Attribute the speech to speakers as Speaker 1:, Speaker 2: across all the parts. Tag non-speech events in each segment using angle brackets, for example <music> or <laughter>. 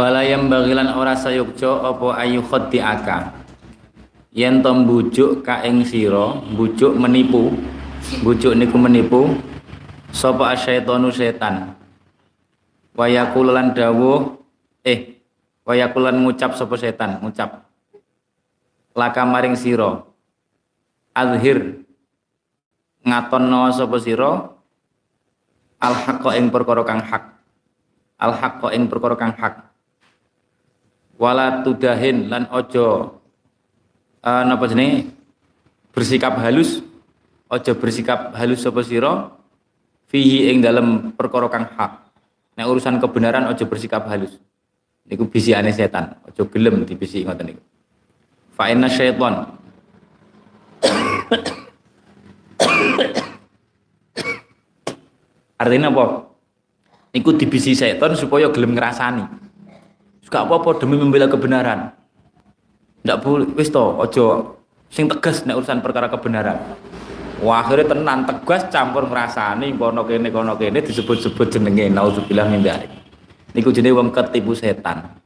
Speaker 1: Fala yang bagilan ora sayukjo apa ayu aka? Yen to mbujuk ka ing sira mbujuk menipu mbujuk niku menipu sapa asyaitonu setan? Wayakulan dawuh eh wayakulan ngucap sapa setan? Ngucap. Laka maring sira. Azhir ngatonno sapa sira? Al haqqa ing perkara kang hak. Al haqqa ing perkara kang hak wala tudahin lan ojo uh, napa jenenge? Bersikap halus. Aja bersikap halus sapa sira? Fihi ing dalam perkara kang hak. Nek urusan kebenaran aja bersikap halus. Niku bisikane setan. Aja gelem dibisiki ngoten niku. Fa inna syaiton artinya apa? Niku dibisi setan supaya gelem ngrasani suka apa-apa demi membela kebenaran Ndak boleh wis to aja sing tegas nek urusan perkara kebenaran. Wah, akhirnya tenan tegas campur ngrasani kono kene kono kene disebut-sebut jenenge nauzubillah min dzalik. Niku jenenge wong ketipu setan.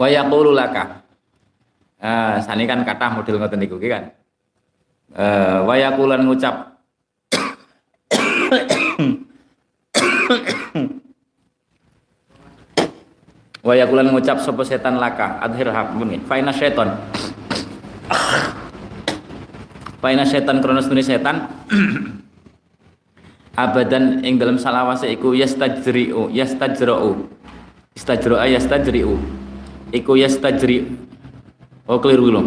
Speaker 1: Wa yaqulu laka. Ah, sani kan kata model ngoten niku kan. Eh, wa ngucap wa yakulan ngucap sapa setan laka adhir hak muni faina setan faina setan kronos <clears throat> tuni setan abadan ing dalam salawase iku yastajri'u yastajra'u. Istajra'a yastajri'u. Iku yastajri oh keliru lho.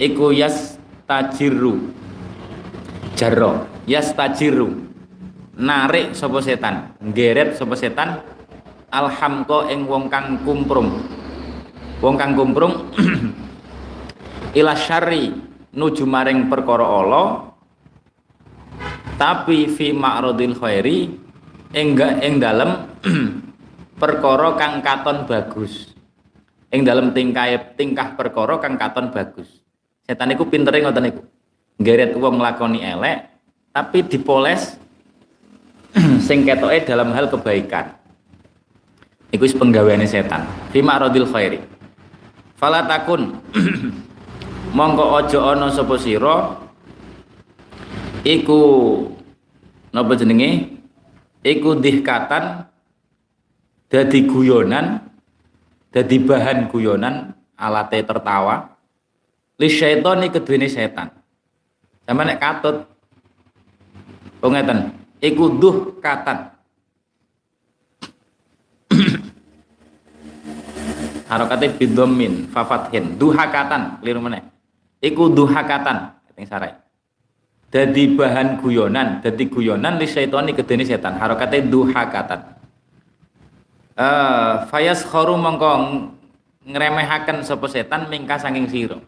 Speaker 1: Iku yastajiru jarro. Yastajiru narik sapa setan. Ngeret sapa setan alhamko ing wong kang kumprung. Wong kang kumprung <clears throat> ila syari nuju maring perkara Allah tapi fi ma'radil khairi enggak ing dalem <clears throat> perkara kang katon bagus. Ing dalem tingkah tingkah perkara kang katon bagus. Setan iku pintere ngoten niku. Ngeret wong nglakoni elek tapi dipoles <clears throat> sing ketoke dalam hal kebaikan Iku penggaweane setan. Fima radil khairi. Fala takun <clears throat> mongko aja ana sapa sira iku napa jenenge? Iku dihkatan dadi guyonan dadi bahan guyonan alate tertawa li syaitani kedune setan. Sama nek katut Oh iku duh katan harokate bidomin fafathin duhakatan keliru mana iku duhakatan yang sarai. Jadi bahan guyonan jadi guyonan li syaitani kedeni setan. Harokate duhakatan. Uh, fayas khoru mongko ngremehaken sapa setan mingka saking sira.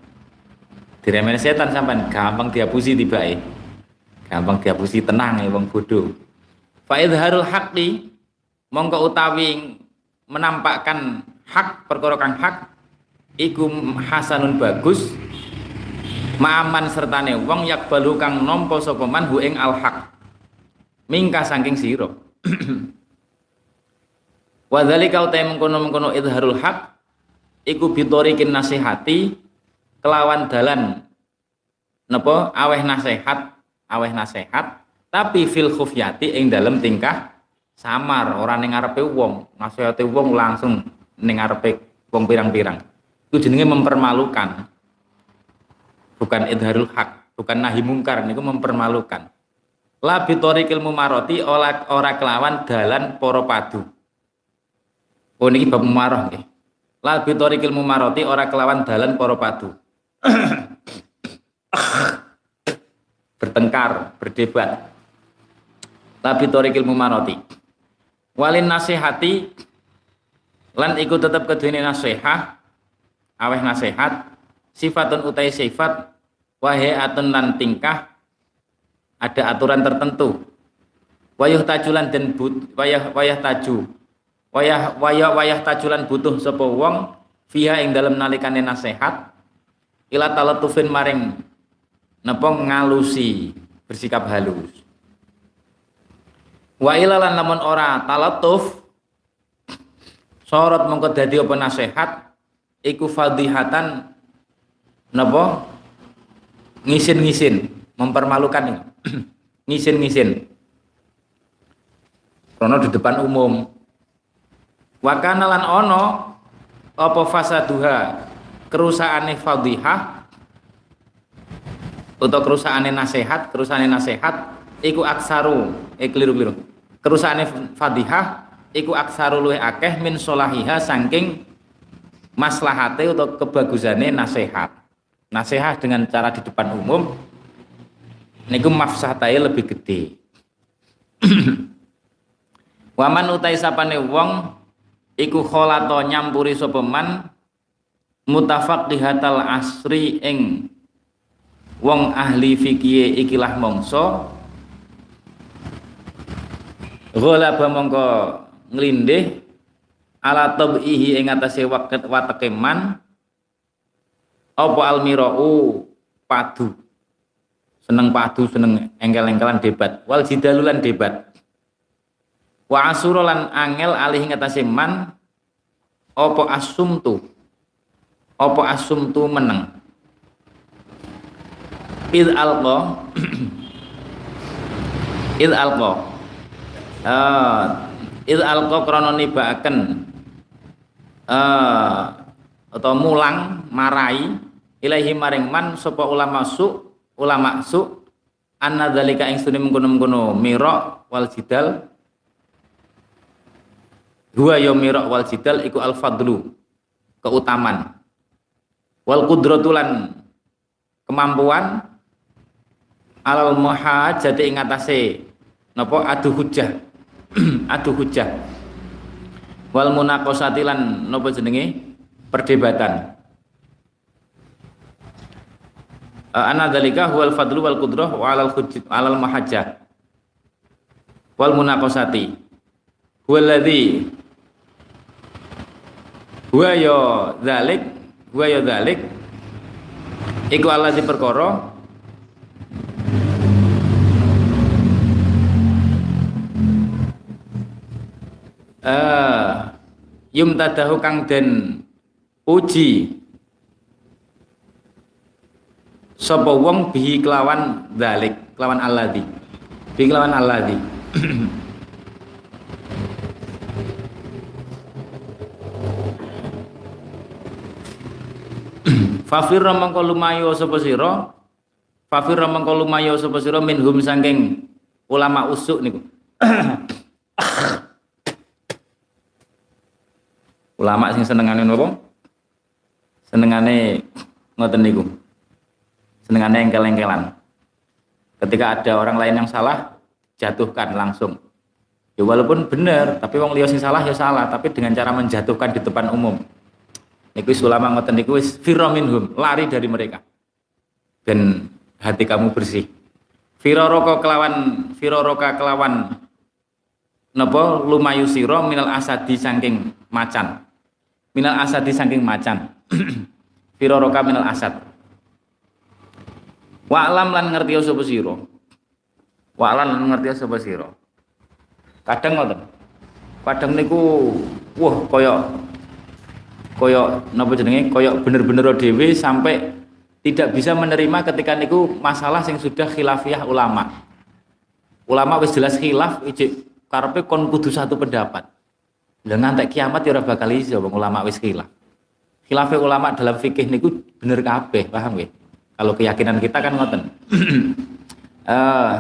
Speaker 1: Diremehin setan sampean gampang diapusi tibae gampang diapusi tenang ya wong bodho. Fa idharul haqqi mongko utawi menampakkan hak perkara kang hak iku hasanun bagus ma'aman sertane wong balu kang nampa sapa man al haq mingka saking sira. <clears throat> Wa dzalika uta mengkono-mengkono idharul haq iku bitorikin nasihati kelawan dalan napa? Aweh nasihat aweh nasihat tapi fil khufyati ing dalem tingkah samar orang ning ngarepe wong nasihate wong langsung ning ngarepe wong pirang-pirang. Itu jenenge mempermalukan. Bukan idharul hak, bukan nahi mungkar niku mempermalukan. La bitorikil mumaroti ora ora kelawan dalan para padu. Oh niki bab mumarah nggih. La bitorikil mumaroti ora kelawan dalan para padu. <coughs> Bertengkar, berdebat. La bitorikil mumaroti. Walin nasihati lan iku tetep kedene nasihat aweh nasihat sifatun utai sifat atun lan tingkah ada aturan tertentu. Wayah tajulan dan but wayah wayah taju. Wayah wayah wayah tajulan butuh sapa wong fiha ing dalam nalikane nasihat ila talatufin maring napa ngalusi bersikap halus. Wa ilalan lamun ora talatuf sorot mongko dadi apa nasihat iku fadihatan napa? Ngisin-ngisin mempermalukan <clears throat> ngisin-ngisin. Karena di depan umum. Wakana lan ono apa fasaduha kerusakane fadihah atau kerusakane nasihat kerusakane nasihat iku aksaru eh keliru-keliru. Kerusakane fadihah iku aksaru luwih akeh min solahiha saking maslahate atau kebagusane nasihat nasihat dengan cara di depan umum niku mafsahatai lebih gede <clears throat> waman utai sapane wong iku kholato nyampuri sapa man mutafaqihatal asri ing wong ahli fikih ikilah mongso ghalaba mongko nglindih ala tabihi ing atase wateke man apa almirau? Padu. Seneng padu seneng engkel-engkelan debat. Wal jidalulan debat. Wa asura lan angel alih ing atase man apa asumtu? Apa asumtu meneng? Id alqa <clears throat> id alqa. Uh, id alqa krana nibaaken uh, atau mulang marai ilahi maring man sapa ulama su ulama su anna dzalika ing sunni mengkono-mengkono mira wal jidal. Huwa ya mira wal jidal iku al fadlu keutamaan. Wal kudratulan kemampuan alal muhajati ing atase napa adu hujjah <clears throat> adu hujjah wal munaqasati lan napa jenenge? Perdebatan. Ana dalika huwal fadlu wal qudrah wa alal hujjah alal mahajjah. Wal munaqasati. Huwallazi huwa ya dzalik Gua ya dalik iku Allah di perkara yum tadahu kang den uji. Sapa wong bihi kelawan dalik kelawan alladzi bihi kelawan alladzi <clears throat> Fafir mangko lumayo sapa sira? Fafir mangko lumayo sapa sira minhum saking ulama usuk niku <clears throat> ulama sing senengane napa senengane ngoten niku senengane engkel-engkelan ketika ada orang lain yang salah jatuhkan langsung ya walaupun benar tapi wong liya sing salah ya salah tapi dengan cara menjatuhkan di depan umum Niku ulama ngoten niku wis lari dari mereka. Dan hati kamu bersih. Firaraka kelawan firaraka kelawan napa lumayu sira minal asadi saking macan. Minal asadi saking macan. <clears throat> firaraka minal asad. Wa alam lan ngerti sapa sira. Wa alam lan ngerti sapa sira. Kadang ngoten. Kadang niku wah kaya koyok napa jenenge koyok bener-bener dhewe sampai tidak bisa menerima ketika niku masalah yang sudah khilafiyah ulama. Ulama wis jelas khilaf ijik karepe kon kudu satu pendapat. Lah ngantek kiamat ya ora bakal iso wong ulama wis khilaf. Khilaf ulama dalam fikih niku bener kabeh, paham nggih? Kalau keyakinan kita kan ngoten. <clears throat> uh,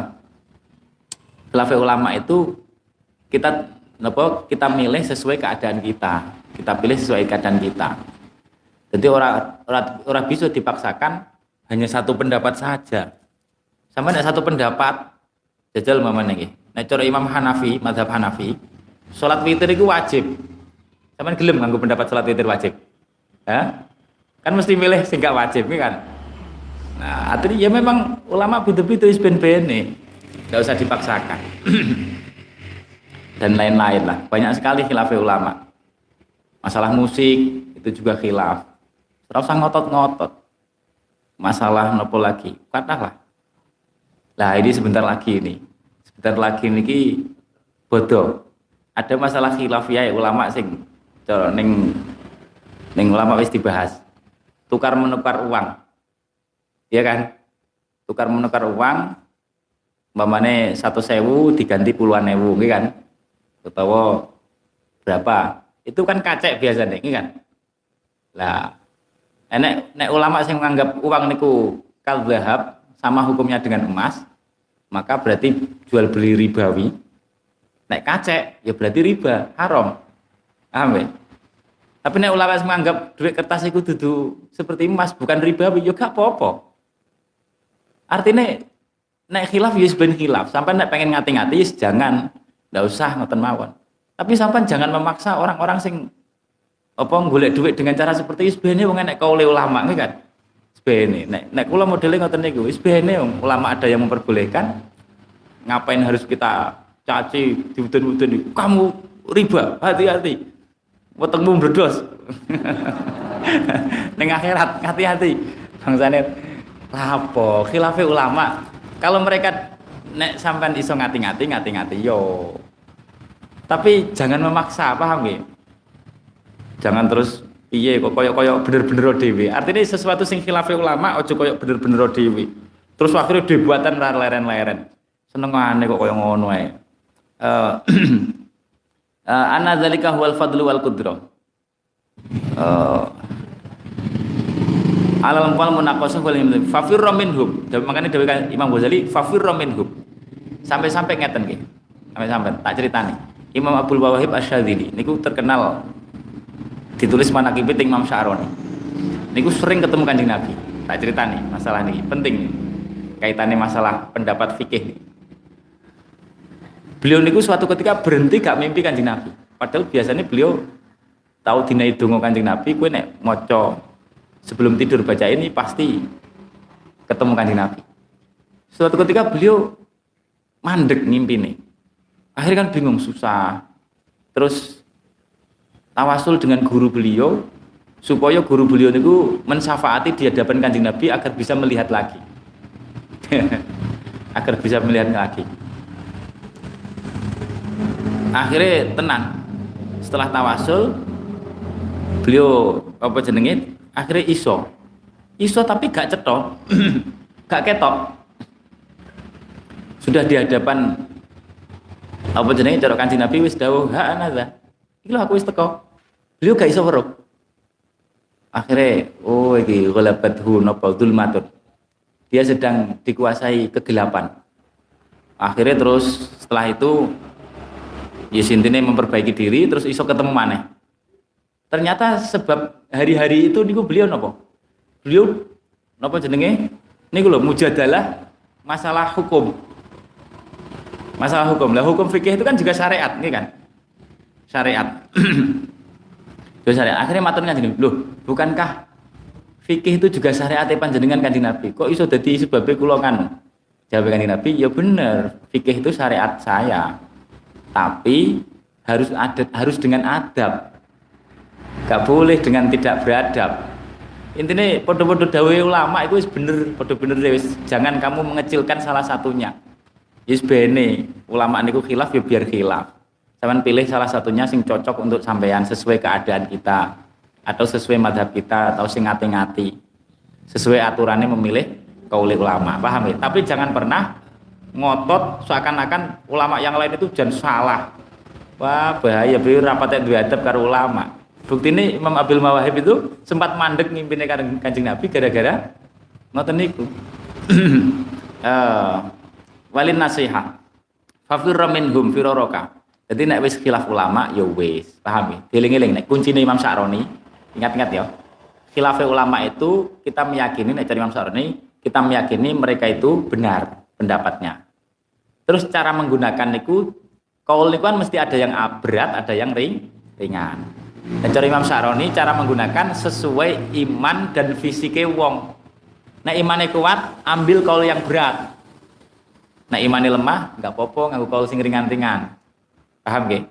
Speaker 1: ulama itu kita napa kita milih sesuai keadaan kita kita pilih sesuai keadaan kita jadi orang orang orang bisa dipaksakan hanya satu pendapat saja sama nek satu pendapat jajal mama nih nek cara Imam Hanafi madhab Hanafi sholat witir itu wajib sama gelem nganggo pendapat sholat witir wajib ya kan mesti milih sing gak wajib kan nah artinya ya memang ulama butuh-butuh isben bene nggak usah dipaksakan <clears throat> dan lain-lain lah banyak sekali khilaf ulama Masalah musik itu juga khilaf. Terus usah ngotot-ngotot. Masalah nopo lagi, katalah. Lah ini sebentar lagi ini. Sebentar lagi ini bodoh. Ada masalah khilaf ya ulama sing cara ning ning ulama wis dibahas. Tukar menukar uang. Iya kan? Tukar menukar uang umpamane satu sewu diganti puluhan ewu, gitu kan? Utawa berapa? Itu kan kacek biasa nih, kan? Lah, enek nek ulama yang menganggap uang niku kal zahab sama hukumnya dengan emas, maka berarti jual beli ribawi. Nek kacek ya berarti riba, haram. Paham? Tapi nek ulama menganggap duit kertas itu duduk seperti emas, bukan ribawi, ya gak apa-apa. Artinya nek khilaf ya ben khilaf, sampai nek pengen ngati-ngati ya jangan, ndak usah ngoten mawon. Tapi sampai jangan memaksa orang-orang sing apa golek duit dengan cara seperti itu sebenarnya wong nek kaule ulama kan sebenarnya nek nek kula modelnya ngoten niku sebenarnya ulama ada yang memperbolehkan ngapain harus kita caci diudun-udun. Kamu riba hati-hati. Wetengmu berdos <laughs> ning akhirat hati-hati. Bangsane lapo khilafe ulama. Kalau mereka nek sampean iso ngati-ngati ngati-ngati yo. Tapi jangan memaksa paham nggih? Jangan terus iya kok koyok koyok bener-bener dewi artinya sesuatu sing khilafi ulama ojo koyok bener-bener dewi terus akhirnya dibuatan leren-leren seneng aneh kok koyok ngono uh, <clears throat> uh, ana zalika huwal fadlu wal qudra. Uh, alal qal munaqasah wal ilm fafir minhum. Makanya dewe Imam Ghazali fafir minhum. Sampai-sampai ngeten nggih. Sampai-sampai tak ceritani. Imam Abdul Wahib Asyadzili niku terkenal. Ditulis mana ting Imam Syaroni. Niku sering ketemu kanjeng Nabi. Tak cerita nih masalah ini penting nih kaitannya masalah pendapat fikih nih. Beliau niku suatu ketika berhenti gak mimpi kanjeng Nabi. Padahal biasanya beliau tahu dina dongo kanjeng Nabi kue nek moco sebelum tidur baca ini pasti ketemu kanjeng Nabi. Suatu ketika beliau mandek mimpi nih akhirnya kan bingung susah. Terus tawasul dengan guru beliau supaya guru beliau itu mensafaati di hadapan kanjeng Nabi agar bisa melihat lagi. <laughs> Agar bisa melihat lagi akhirnya tenang. Setelah tawasul beliau apa jenenge? Akhirnya iso. Iso tapi gak cetok. <clears throat> Gak ketok. Sudah di hadapan apa jenenge? Cara kanjeng Nabi wis dawuh ha anadza. Iki aku wis teko. Beliau gak iso weruh akhirnya oh iki ghalabathu napa dzulmatun dia sedang dikuasai kegelapan. Akhirnya terus setelah itu ya sintine memperbaiki diri terus iso ketemu mana ternyata sebab hari-hari itu niku beliau nopo? Beliau nopo jenenge? Niku lho mujadalah masalah hukum. Masalah hukum. Lah hukum fikih itu kan juga syariat nih kan? Syariat. <clears throat> Terus syariat. Akhirnya matur kanjeng loh, bukankah fikih itu juga syariat panjenengan kanjeng Nabi? Kok iso dadi sebabnya kula kan? Jawab kanjeng Nabi, ya bener, fikih itu syariat saya. Tapi harus ada harus dengan adab. Gak boleh dengan tidak beradab. Intinya podo-podo dawe ulama itu bener, podo bener. Jangan kamu mengecilkan salah satunya. Yes bene, ulama niku khilaf ya biar khilaf. Sampean pilih salah satunya sing cocok untuk sampean sesuai keadaan kita atau sesuai madhab kita atau sing ngati-ngati sesuai aturannya memilih kauli ulama paham ya tapi jangan pernah ngotot seakan-akan ulama yang lain itu jangan salah. Wah bahaya beliau rapat dua adab karo ulama. Bukti ini Imam Abil Mawahib itu sempat mandek ngimpinnya kanjeng Nabi gara-gara ngotot niku. Uh, <clears throat> walin nasihat fafirra minhum firoroka jadi nek wis khilaf ulama ya wis, paham ya? Eling-eling nek kuncine Imam Sa'roni, ingat-ingat ya. Khilaf ulama itu kita meyakini nek dari Imam Sa'roni, kita meyakini mereka itu benar pendapatnya. Terus cara menggunakan niku kaul niku kan mesti ada yang berat, ada yang ring, ringan. Dan cara Imam Sa'roni cara menggunakan sesuai iman dan fisike wong. Nah imannya kuat, ambil kaul yang berat. Nah imannya lemah, nggak popo, nganggu kaul sing ringan-ringan. Paham gak?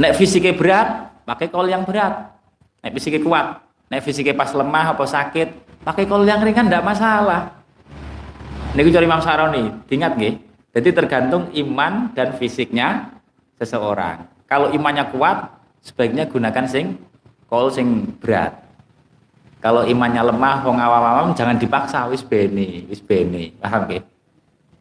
Speaker 1: Nek fisiknya berat, pakai kol yang berat. Nek fisiknya kuat, nek fisiknya pas lemah apa sakit, pakai kol yang ringan tidak masalah. Ini cari Imam Saroni, ingat gak? Jadi tergantung iman dan fisiknya seseorang. Kalau imannya kuat, sebaiknya gunakan sing kol sing berat. Kalau imannya lemah, wong awam-awam jangan dipaksa wis bene, wis bene, paham nggih?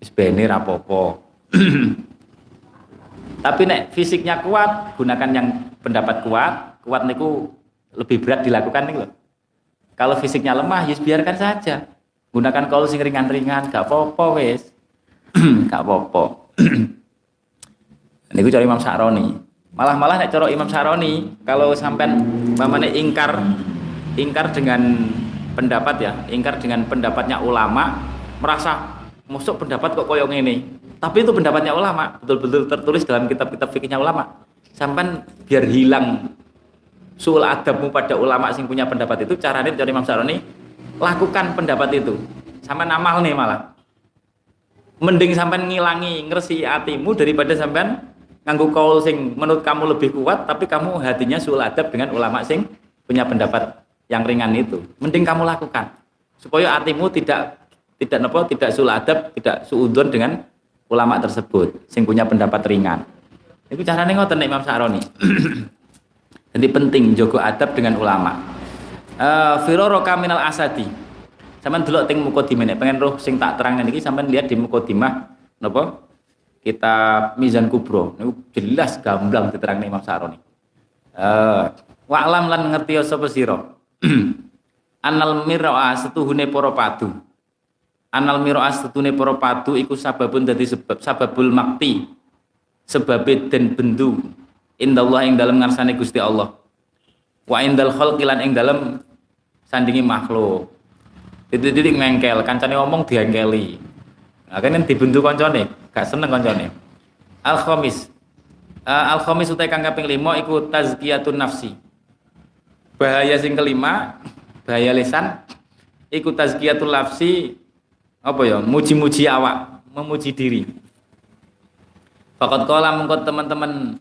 Speaker 1: Wis bene rapopo. <clears throat> Tapi nek fisiknya kuat, gunakan yang pendapat kuat. Kuat niku lebih berat dilakukan nih loh. Kalau fisiknya lemah, ya biarkan saja. Gunakan kol sing ringan-ringan, gak apa-apa wis. <clears throat> gak apa-apa. <clears throat> Niku cari Imam Sa'roni. Malah-malah nek cara Imam Sa'roni, kalau sampean mamane ingkar ingkar dengan pendapat ya, ingkar dengan pendapatnya ulama, merasa musuk pendapat kok koyong ini. Tapi itu pendapatnya ulama, betul-betul tertulis dalam kitab-kitab fikihnya ulama. Sampai biar hilang suul adabmu pada ulama sing punya pendapat itu, caranya dari Imam Sa'roni, lakukan pendapat itu. Sampai namal nih malah. Mending sampai ngilangi, ngersi hatimu daripada sampai nganggu kaul sing menurut kamu lebih kuat tapi kamu hatinya sul adab dengan ulama sing punya pendapat yang ringan itu mending kamu lakukan supaya hatimu tidak tidak nopo tidak sul adab tidak suudon dengan ulama tersebut sing punya pendapat ringan itu caranya ngoten Imam Sa'roni <clears throat> jadi penting jogo adab dengan ulama firoro kaminal asadi sampean delok teng mukodimah pengen roh sing tak terang niki sampean lihat di mukodimah nopo kitab Mizan Kubro niku jelas gamblang diterang Imam Sa'roni. Uh, wa alam lan ngerti sapa sira. <clears throat> Anal mir'a setuhune para padu. Anal mir'a setuhune para padu iku sababun dadi sebab sababul makti. Sebab den bendu indallah ing dalem ngarsane Gusti Allah. Wa indal khalqi lan ing dalem sandingi makhluk. Titik-titik ngengkel, kancane ngomong diengkeli. Nah, kan yang dibendu koncone, gak seneng koncone. Al khamis. Uh, al khamis utai kang kaping 5 iku tazkiyatun nafsi. Bahaya sing kelima, bahaya lisan iku tazkiyatul nafsi apa ya? Muji-muji awak, memuji diri. Fakat kala mengko teman-teman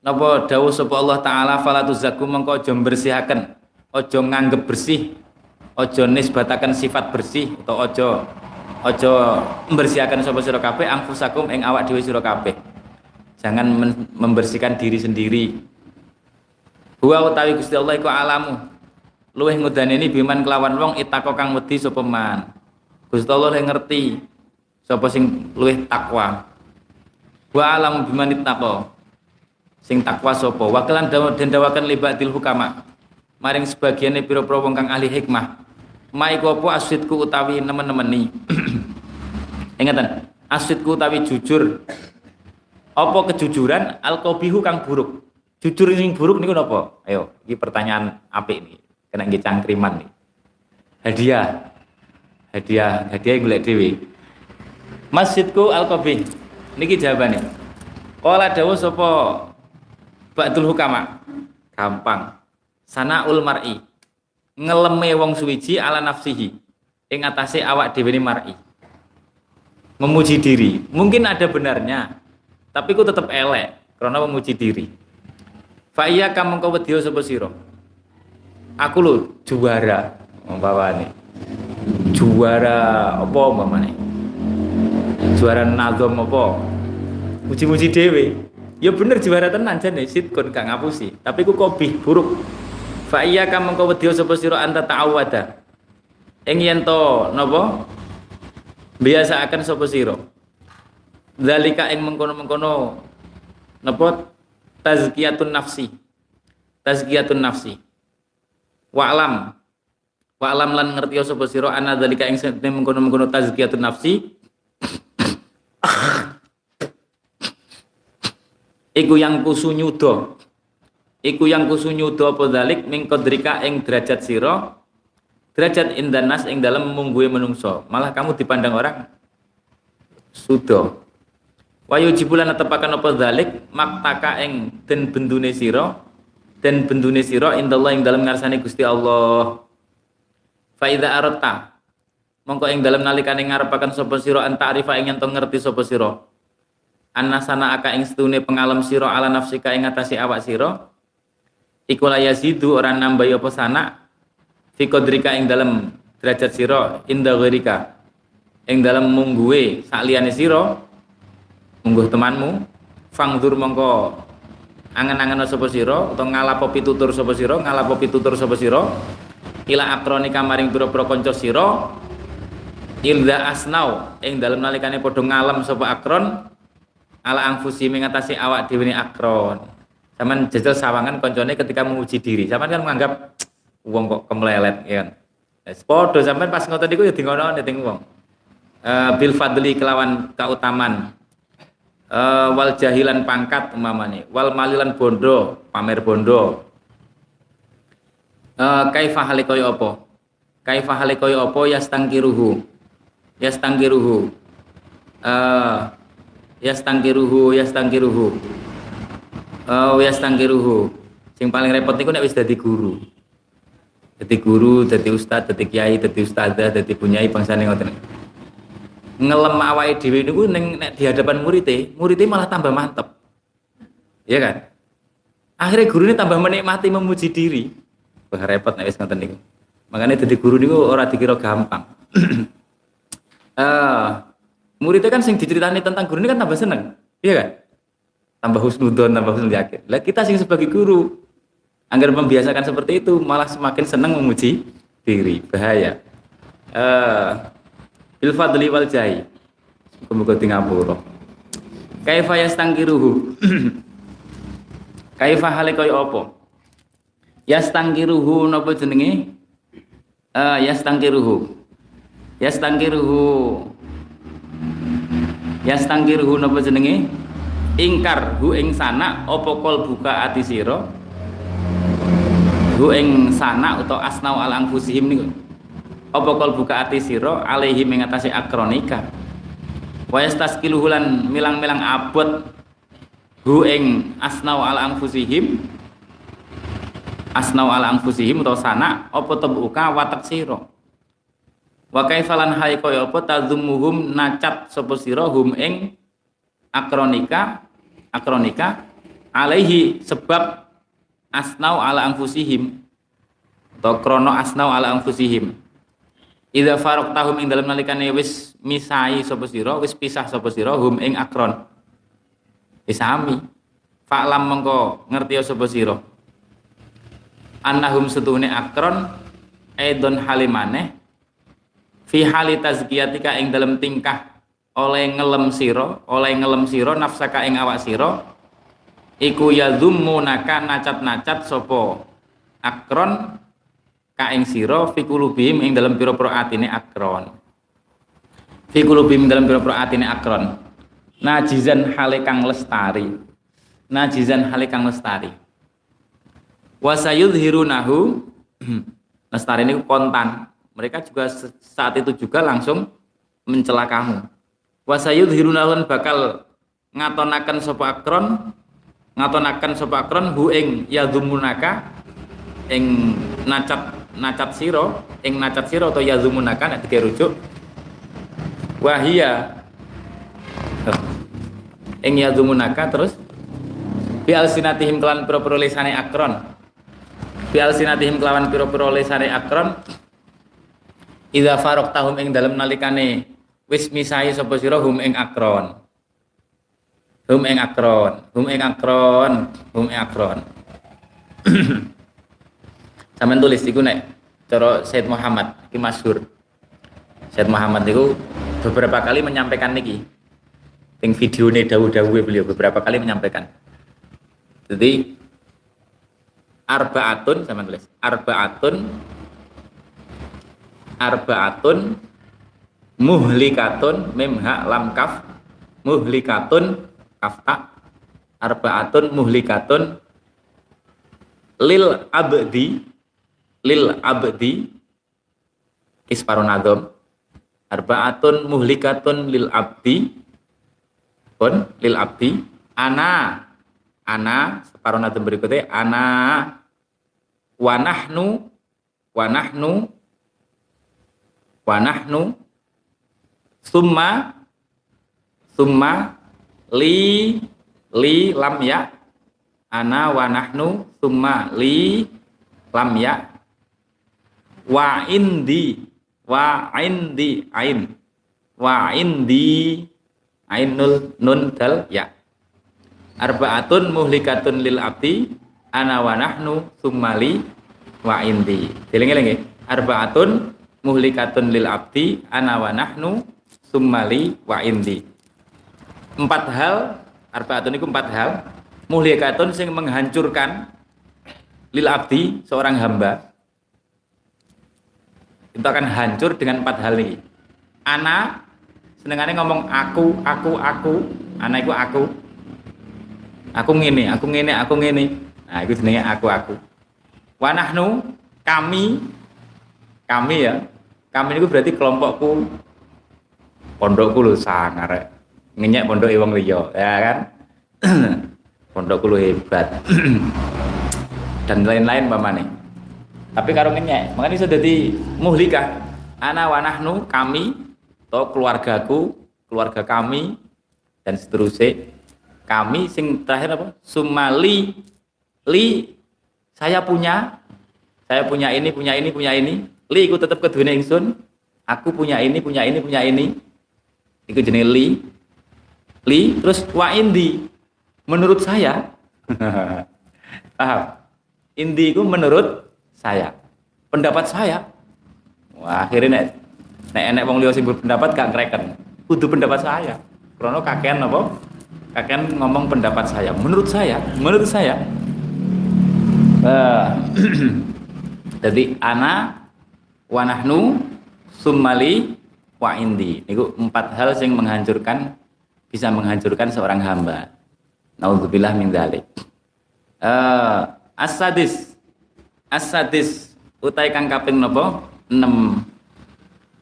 Speaker 1: napa dawuh sapa Allah taala fala tuzakku mengko aja bersihaken, aja nganggep bersih, aja nisbataken sifat bersih atau aja ojo membersihkan sapa sira kabeh angfusakum ing awak dhewe sira kabeh. Jangan membersihkan diri sendiri. Huwa utawi Gusti Allah iku alamu. Luweh ngudane ini biman kelawan wong itako kang wedi sapa man. Gusti Allah ngerti sapa sing luweh takwa wa alam biman itako sing takwa sapa wa kelan den dawaken libatil hukama maring sebagiane pira-pira wong kang ahli hikmah Maiku apa asitku utawi nemen-nemen nih. <clears throat> Ingatan, asitku utawi jujur. Apa kejujuran alkobihu kang buruk. Jujur sing buruk niku napa? Ayo, ini pertanyaan apik ini. Kena nggih cangkriman nih. Hadiah. Hadiah, hadiah golek dhewe. Masjidku alkobi. Niki jawabane. Kala dawuh sapa Ba'dul Hukama. Gampang. Sana mar'i. Ngeleme wong suwiji ala nafsihi. Ing atase awak dhewe mar'i. Memuji diri. Mungkin ada benarnya tapi ku tetep elek karena memuji diri. Fa iya kamu kau wedya sapa sira? Aku lo juara. Nih juara apa umpamane juara nazom apa? Muji-muji dewe ya bener juara tenan jane sitkun gak ngapusi tapi ku kopi buruk Fa iya kam mengko wedya sapa sira anta ta'awada. Ing yen to napa? Biasa akan sapa sira. Zalika ing mengkono-mengkono napa? Tazkiyatun nafsi. Tazkiyatun nafsi. Wa alam wa alam lan ngerti sapa sira ana zalika ing mengkono-mengkono tazkiyatun nafsi. Iku yang kusunyudo iku yang kusu nyuda apa dalik ming kodrika ing derajat siro derajat indanas ing dalam mungguwe menungso. Malah kamu dipandang orang sudo. Wayu jibulan tepakan apa dalik maktaka ing den bendune siro dan bendune siro indallah ing dalam ngarsane Gusti Allah. Faida arata mongko ing dalam nalikane ngarepaken sapa sira antarifa ing yen ngerti sapa sira anasana aka ing setune pengalem sira ala nafsika ing atase awak sira. Iku la yazidu ora nambah apa sana fi ing dalam derajat sira inda ghairika. Ing dalam mungguwe sak sira mungguh temanmu fangdur mongko angen-angen sapa sira utawa ngalapo pitutur sapa sira ngalapo pitutur sapa sira ila akronika maring pira-pira kanca sira ilda asnau ing dalem nalikane padha ngalem sapa akron ala angfusi mengatasi awak dhewe akron. Saman jajal sawangan koncone ketika menguji diri. Saman kan menganggap uang kok kemelelet ya kan. Podo sampean pas ngotot iku ya dingono ning wong. Uh, bil fadli kelawan kautaman uh, wal jahilan pangkat umpamane. Wal malilan bondo pamer bondo. Uh, kaifa hale kaya apa? Kaifa hale kaya apa? Yastangkiruhu. Yastangkiruhu. Uh, yastangkiruhu yastangkiruhu. Uh, yastangkiruhu. Sing paling repot niku nek wis dadi guru. Dadi guru dadi ustad dadi kiai dadi ustazah dadi bunyai bangsane ngoten. Ngelem awake dhewe niku ning nek di hadapan muridé muridé malah tambah mantep. Iya kan? Akhirnya guru ini tambah menikmati memuji diri. Wah repot nek wis ngoten niku. Makanya dadi guru niku ora dikira gampang. Uh, <clears throat> muridnya kan sing diceritani tentang guru ini kan tambah seneng iya kan tambah husnudon tambah husnul yakin lah kita sing sebagai guru Agar membiasakan seperti itu malah semakin senang memuji diri. Bahaya. Uh, bil fadli wal jahi. Di ngapura. Kaifa yastangkiruhu. <clears throat> Kaifa hale kaya apa? Yastangkiruhu napa jenenge? Uh, yastangkiruhu. Yastangkiruhu. Yastangkiruhu napa jenenge? Ingkar hu ing sana apa kol buka ati sira? Hu ing sana utawa asnau al anfusihim niku. Apa kal buka ati sira? Alaihi ing atase akronika. Wa yastaskilu lan milang-milang abot hu ing asnau al anfusihim. Asnau al anfusihim utawa sana apa tabuka watak sira wa kaifalan hay kaya apa? Tadzumuhum nacat sapa sira? Hum ing akronika akronika alaihi sebab asnau ala anfusihim. Atau krono asnau ala anfusihim. Ida farok tahum ing dalam nalikane wis misai sapa sira wis pisah sapa sira hum ing akron. Isami fa'lam mengko ngerti sapa sira. Annahum setune akron edon halimane fi hali tazkiyatika ing dalam tingkah. Oleh ngelem sira oleh ngelem sira nafsaka ing awak sira. Iku naka nacat-nacat sopo akron ka ing sira fi kulubihim ing dalam pira-pira atine akron. Fi kulubihim dalam pira-pira atine akron. Najizan hale kang lestari. Najizan hale kang lestari. Wa sayudhirunahu <clears throat> lestari ini kontan mereka juga saat itu juga langsung mencela kamu. Wa sayudhirunahu bakal ngatonaken sapa akron ngatonaken sapa akron hu ing yadzumunaka ing nacat nacat siro ing nacat siro atau yadzumunaka nek rujuk. Wahia ing yadzumunaka terus bi alsinatihim kelan pira-pira lisane akron. Bi alsinatihim kelawan pira-pira lisane akron idza farok tahum ing dalem nalikane wis misai sapa sira hum ing akron. Hum ing akron hum ing akron hum ing akron. <clears throat> Sampean tulis iku nek cara Said Muhammad iki masyhur. Said Muhammad itu beberapa kali menyampaikan niki. Ting video ini dawu-dawu beliau beberapa kali menyampaikan. Jadi arbaatun sama tulis arbaatun arbaatun muhlikatun memha lam kaf muhlikatun kafta arbaatun muhlikatun lil abdi lil abdi isparon adom arbaatun muhlikatun lil abdi pun lil abdi. Ana ana separuh adom berikutnya ana. Wanahnu wanahnu wanahnu summa summa li li lam ya. Ana wa nahnu summa li lam ya. Wa indi wa indi ain. Wa indi ainul nun dal ya. Arbaatun muhlikatun lil abdi. Ana wa nahnu summali wa indi. Eling-eling Arbaatun muhlikatun lil abdi ana wa nahnu summali wa indi. Empat hal arbaatun itu empat hal muhlikatun sing menghancurkan lil abdi seorang hamba itu akan hancur dengan empat hal ini. Ana senengannya ngomong aku, aku, aku. Ana itu aku. Aku ngene, aku ngene, aku ngene. Nah, itu jenenge aku, aku. Wanahnu kami kami ya. Kami itu berarti kelompokku pondokku lu sangar. Ngenyek pondok wong liya, ya kan? <clears throat> pondokku lu hebat. <clears throat> Dan lain-lain nih tapi karo ngenyek makanya sudah di muhlikah ana wanahnu kami atau keluargaku keluarga kami dan seterusnya kami sing terakhir apa sumali li saya punya saya punya ini punya ini punya ini li ikut tetap ke dunia ingsun. Aku punya ini punya ini punya ini. Itu jenis li. Li terus wa indi? Menurut saya <laughs> paham? Indi itu menurut saya. Pendapat saya. Wah akhirnya nek nek enek wong liya sing berpendapat gak ngreken. Kudu pendapat saya. Krono kakean apa? Kakean ngomong pendapat saya. Menurut saya menurut saya uh, <clears throat> jadi ana wanahnu sumali wa indi. Niku empat hal yang menghancurkan bisa menghancurkan seorang hamba. Naudzubillah min dzalik. Uh, as-sadis. Asadis utai kang kaping napa 6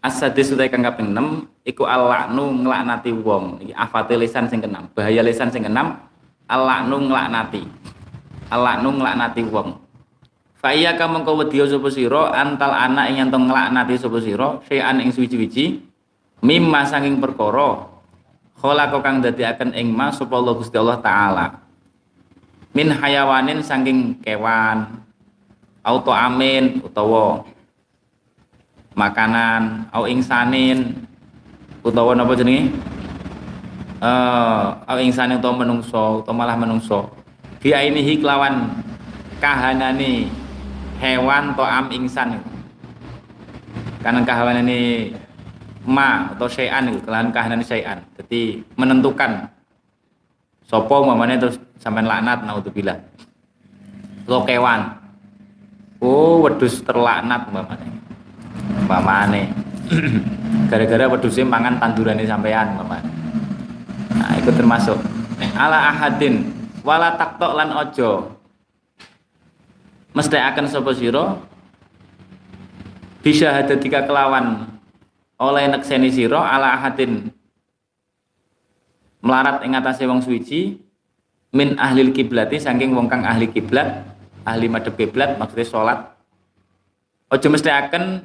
Speaker 1: Asadis utai kang kaping 6 iku alaknu nglaknati wong. Iki afate lisan sing keenam bahaya lisan sing keenam alaknu nglaknati alaknu nglaknati wong fa iya ka mengko wedya sapa sira antal anak ing yen nglaknati sapa sira sayan ing suwi-wiji mimma saking perkara khalaqa kang dadiaken ing ma sapa Allah Gusti Allah taala. Min hayawanin saking kewan auto amin utawa makanan au ingsanin utawa napa jenenge? Eh au ingsanin utawa menungso utawa malah menungso. Bi ainihi kelawan kahanane hewan to am ingsan karena kahanane ma atau syai'an itu kelawan kahanane syai'an jadi menentukan sopo mamane terus sampai laknat naudzubillah. Lo kewan. Oh, wedus terlaknat umpamane. Umpamane. <clears throat> Gara-gara wedusnya mangan tandurane sampean umpamane. Nah, itu termasuk. Ala ahadin. Wala taktok lan ojo mesti akan sapa sira? Bisa tiga kelawan oleh nekseni sira ala ahadin. Melarat ing atase wong suci min ahli kiblati saking wong kang ahli kiblat ahli madhep kiblat maksudnya sholat. Ojo mesti akan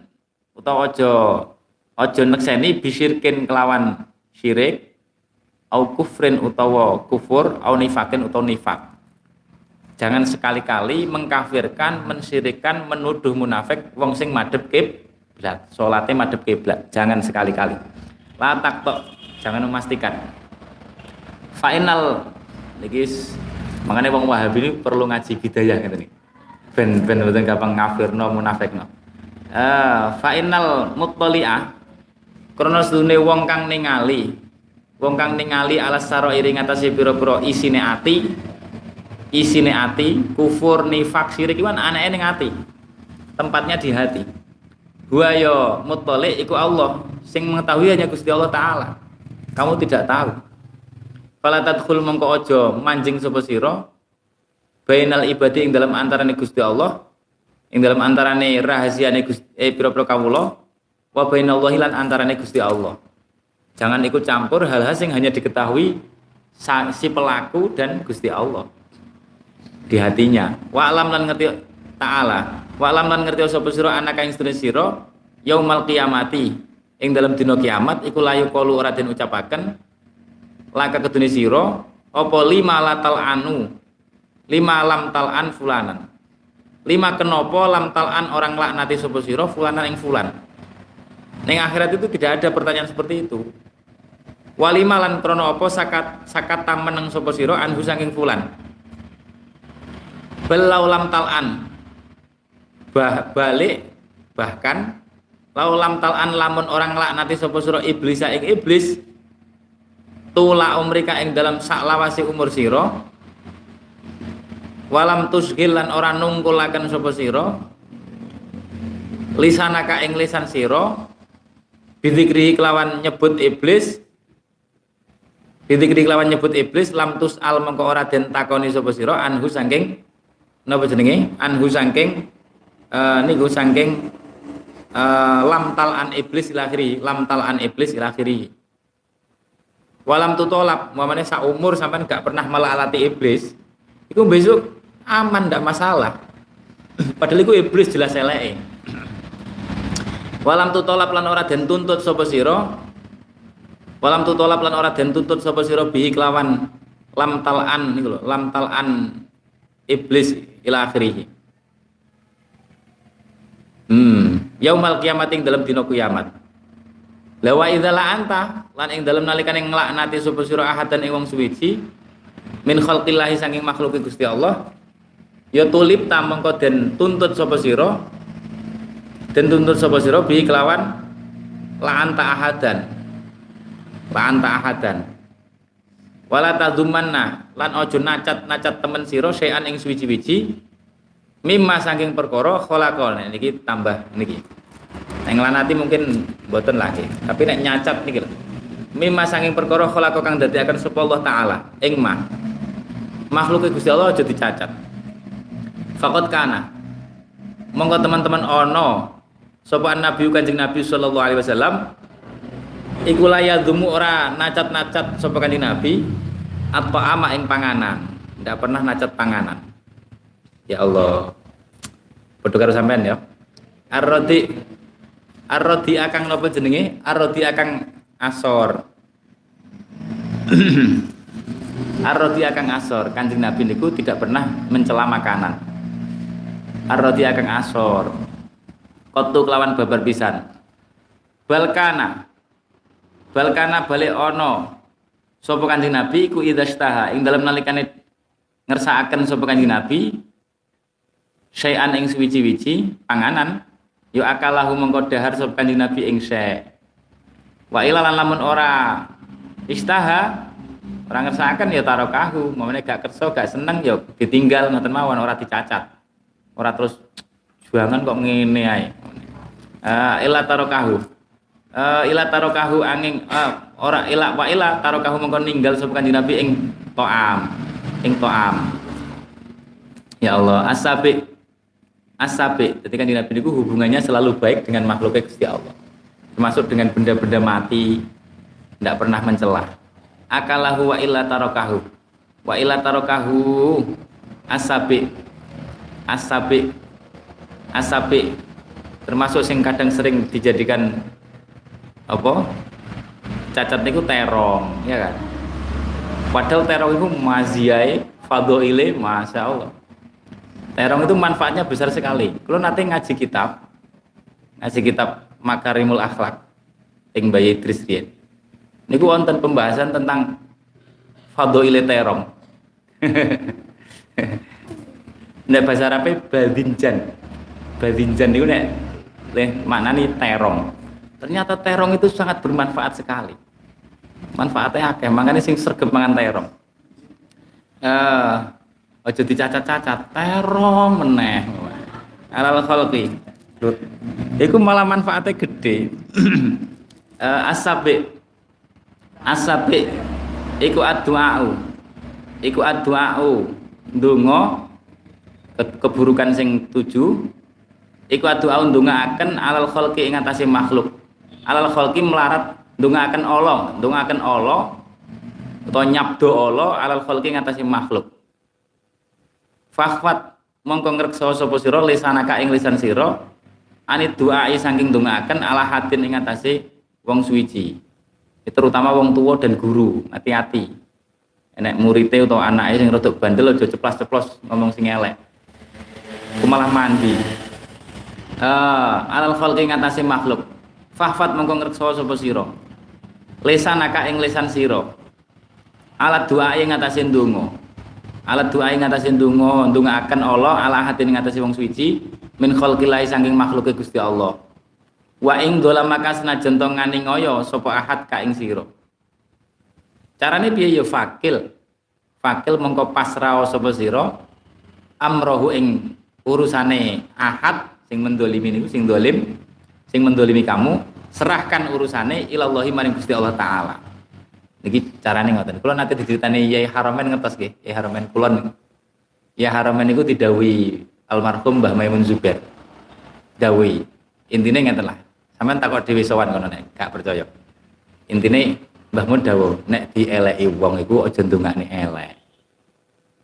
Speaker 1: atau ojo ojo nekseni bisirkin kelawan syirik au kufrin utawa kufur au nifakin utawa nifak jangan sekali-kali mengkafirkan mensyirikan menuduh munafik wong sing madhep kiblat sholatnya madhep kiblat. Jangan sekali-kali. Latak tok jangan memastikan. Final guys makanya wong Wahabi ini perlu ngaji bidayah gitu nih ben ben mboten gampang ngafirno munafikno uh, fa innal muttali'ah krana sedune wong kang ningali wong kang ningali alas saro iri ngatasi pira-pira isine ati isine ati kufur nifak sirik iwan anake ning ati. Tempatnya di hati. Huwa ya muttali iku Allah. Sing mengetahui hanya Gusti Allah taala. Kamu tidak tahu. Fala tadkhul mongko aja manjing sapa sira. Bainal ibadi ing dalam antarane Gusti Allah. Ing dalam antarane rahasiane Gusti eh pira-pira kawula. Wa bainallahi lan antarane Gusti Allah. Jangan ikut campur hal-hal yang hanya diketahui si pelaku dan Gusti Allah di hatinya. Wa alam lan ngerti taala. Wa alam lan ngerti sapa sira anak ing sedherek sira yaumal qiyamati. Ing dalam dina kiamat iku layu kalu ora den ucapaken laka kedune sira apa lima latal anu? Lima lam talan fulanan. Lima kenopo lam talan orang laknati sapa sira fulanan ing fulan? Ning akhirat itu tidak ada pertanyaan seperti itu. Walima lan krono apa sakat sakat meneng sapa sira anhu saking fulan belaulam talan. Bah, balik bahkan laulam talan lamun orang laknati sapa sira iblis ing iblis tula umrika ing dalam saklawasi umur sira. Walam tusgil lan ora nungkulaken sapa sira. Lisanaka ing lisan sira. Bidikri kelawan nyebut iblis. Didikri kelawan nyebut iblis lam tus al mengko ora den takoni sapa sira anhu saking napa jenenge? Anhu saking uh, niku saking uh, lam tal an iblis ilakhiri lam tal an iblis ilakhiri walam tutolap mamane sak umur sampean gak pernah melalati iblis itu besok aman ndak masalah. <clears throat> Padahal itu iblis jelas eleke. Walam tutolap lan ora den tuntut sapa sira? Walam tutolap lan ora den tuntut sapa sira bihi kelawan lam talan niku lho, lam talan iblis ila akhirih. Hmm, yaumal kiamat ing dalam dina kiamat. Lawa idza anta lan ing dalam nalikane nglaknati sapa sira ahadan ing wong suwiji min khalqillahi saking makhluk Gusti Allah ya tulip ta mengko den tuntut sapa sira den tuntut sapa sira bi kelawan la anta ahadan la anta ahadan wala tazumanna lan ojo nacat-nacat temen sira sayan ing suwi-wiji mimma saking perkara khalaqal nah, niki tambah niki. Nek lanati mungkin boten lagi. Tapi nek nyacat niki lho. Mimma saking perkara khalaqa kang akan sapa Allah taala. Ing ma. Makhluk Gusti Allah aja dicacat. Fakot kana. Monggo teman-teman ono sapa nabi kanjeng nabi sallallahu alaihi wasallam iku dumu ora nacat-nacat sapa kanjeng Nabi apa ama ing panganan? Ndak pernah nacat panganan. Ya Allah. Padha karo sampean ya. Arrodi arrodi akang napa jenenge? Arrodi akang asor. <clears throat> Arrodi akang asor. Kanjeng Nabi niku tidak pernah mencela makanan. Arrodi akang asor. Kotu kelawan babar pisan. Balkana balkana balik ono. Sapa kanjeng Nabi iku idzastaha ing dalam nalikane ngersakaken sapa kanjeng Nabi syai'an ing suwi-wiji panganan yo akalahu mengko dahar sapa kanjeng Nabi ing syai' wa ilalan lamun ora istaha ora ngersakaken ya tarokahu. Mamane gak kerso gak seneng ya ditinggal ngoten mawon ora dicacat. Ora terus <tsk> juangan kok ngene ae. Uh, ila tarokahu uh, ila tarokahu angin uh, ora ila wa ila tarokahu mongko ninggal sapa kanjeng Nabi ing toam ing toam. Ya Allah asabi asabi jadi kanjeng Nabi itu hubungannya selalu baik dengan makhluknya Gusti Allah. Termasuk dengan benda-benda mati tidak pernah mencela akalahu wa illa tarokahu. Wa illa tarokahu asabi asabi asabi termasuk sing kadang sering dijadikan apa? Cacat niku terong ya kan? Padahal terong itu maziai fadoile masya Allah terong itu manfaatnya besar sekali. Kalau nanti ngaji kitab ngaji kitab makarimul akhlak yang bayi Idris Rien niku wonten pembahasan tentang fadoile terong. <laughs> Nek bahasa Arabnya badinjan. Badinjan niku nek mana nih terong Ternyata terong itu sangat bermanfaat sekali. Manfaatnya akeh, makanya sing sergep mangan terong. Eh, aja dicacat-cacat, terong meneh. Alal khalqi. Iku malah manfaatnya gede. uh, asabi asabi iku addu'au iku addu'au ndonga keburukan sing tujuh iku addu'au ndongaaken alal khalqi ing atase makhluk alal khalqi melarat ndongaaken Allah ndongaaken Allah utawa nyabdo Allah alal khalqi ngatasi makhluk. Fahwat mongko ngreksa sapa sira lisanaka ing lisan sira anit du'ai saking ndongaaken ala hadin ing atase wong suwiji terutama wong tua dan guru hati-hati. Enek muridnya atau anaknya yang rodok bandel aja ceplas-ceplos ngomong sing elek. Malah mandi. Uh, alal khalqi ngatasi makhluk Fahfat mongko ngreksa sapa sira. lesanaka ing lesan sira. Alat doa ing ngatasin donga alat doa ing ngatasin donga ndongaaken Allah ala hati ing ngatasi wong suci min khalqilai saking makhluke Gusti Allah. Wa ing dolamaka senajan to ngani ngoyo sapa ahad ka ing sira. Carane piye ya? Fakil. Fakil mengko pasrah sapa sira. Amrohu ing urusane ahad sing mendolimi niku sing dolim sing mendolimi kamu serahkan urusane ilallahi maring Gusti Allah taala. Niki carane ngoten. Kula nate diceritani Yai Haramen ngertos nggih, Yai Haramen kulon. Yai Haramen niku didhawuhi almarhum Mbah Maimun Zubair. Dawuhi. Intine ngeten lah. Sampeyan takok dhewe sowan nek gak percaya. Intine Mbah Mun dawuh, nek dieleki wong iku aja ndongakne elek.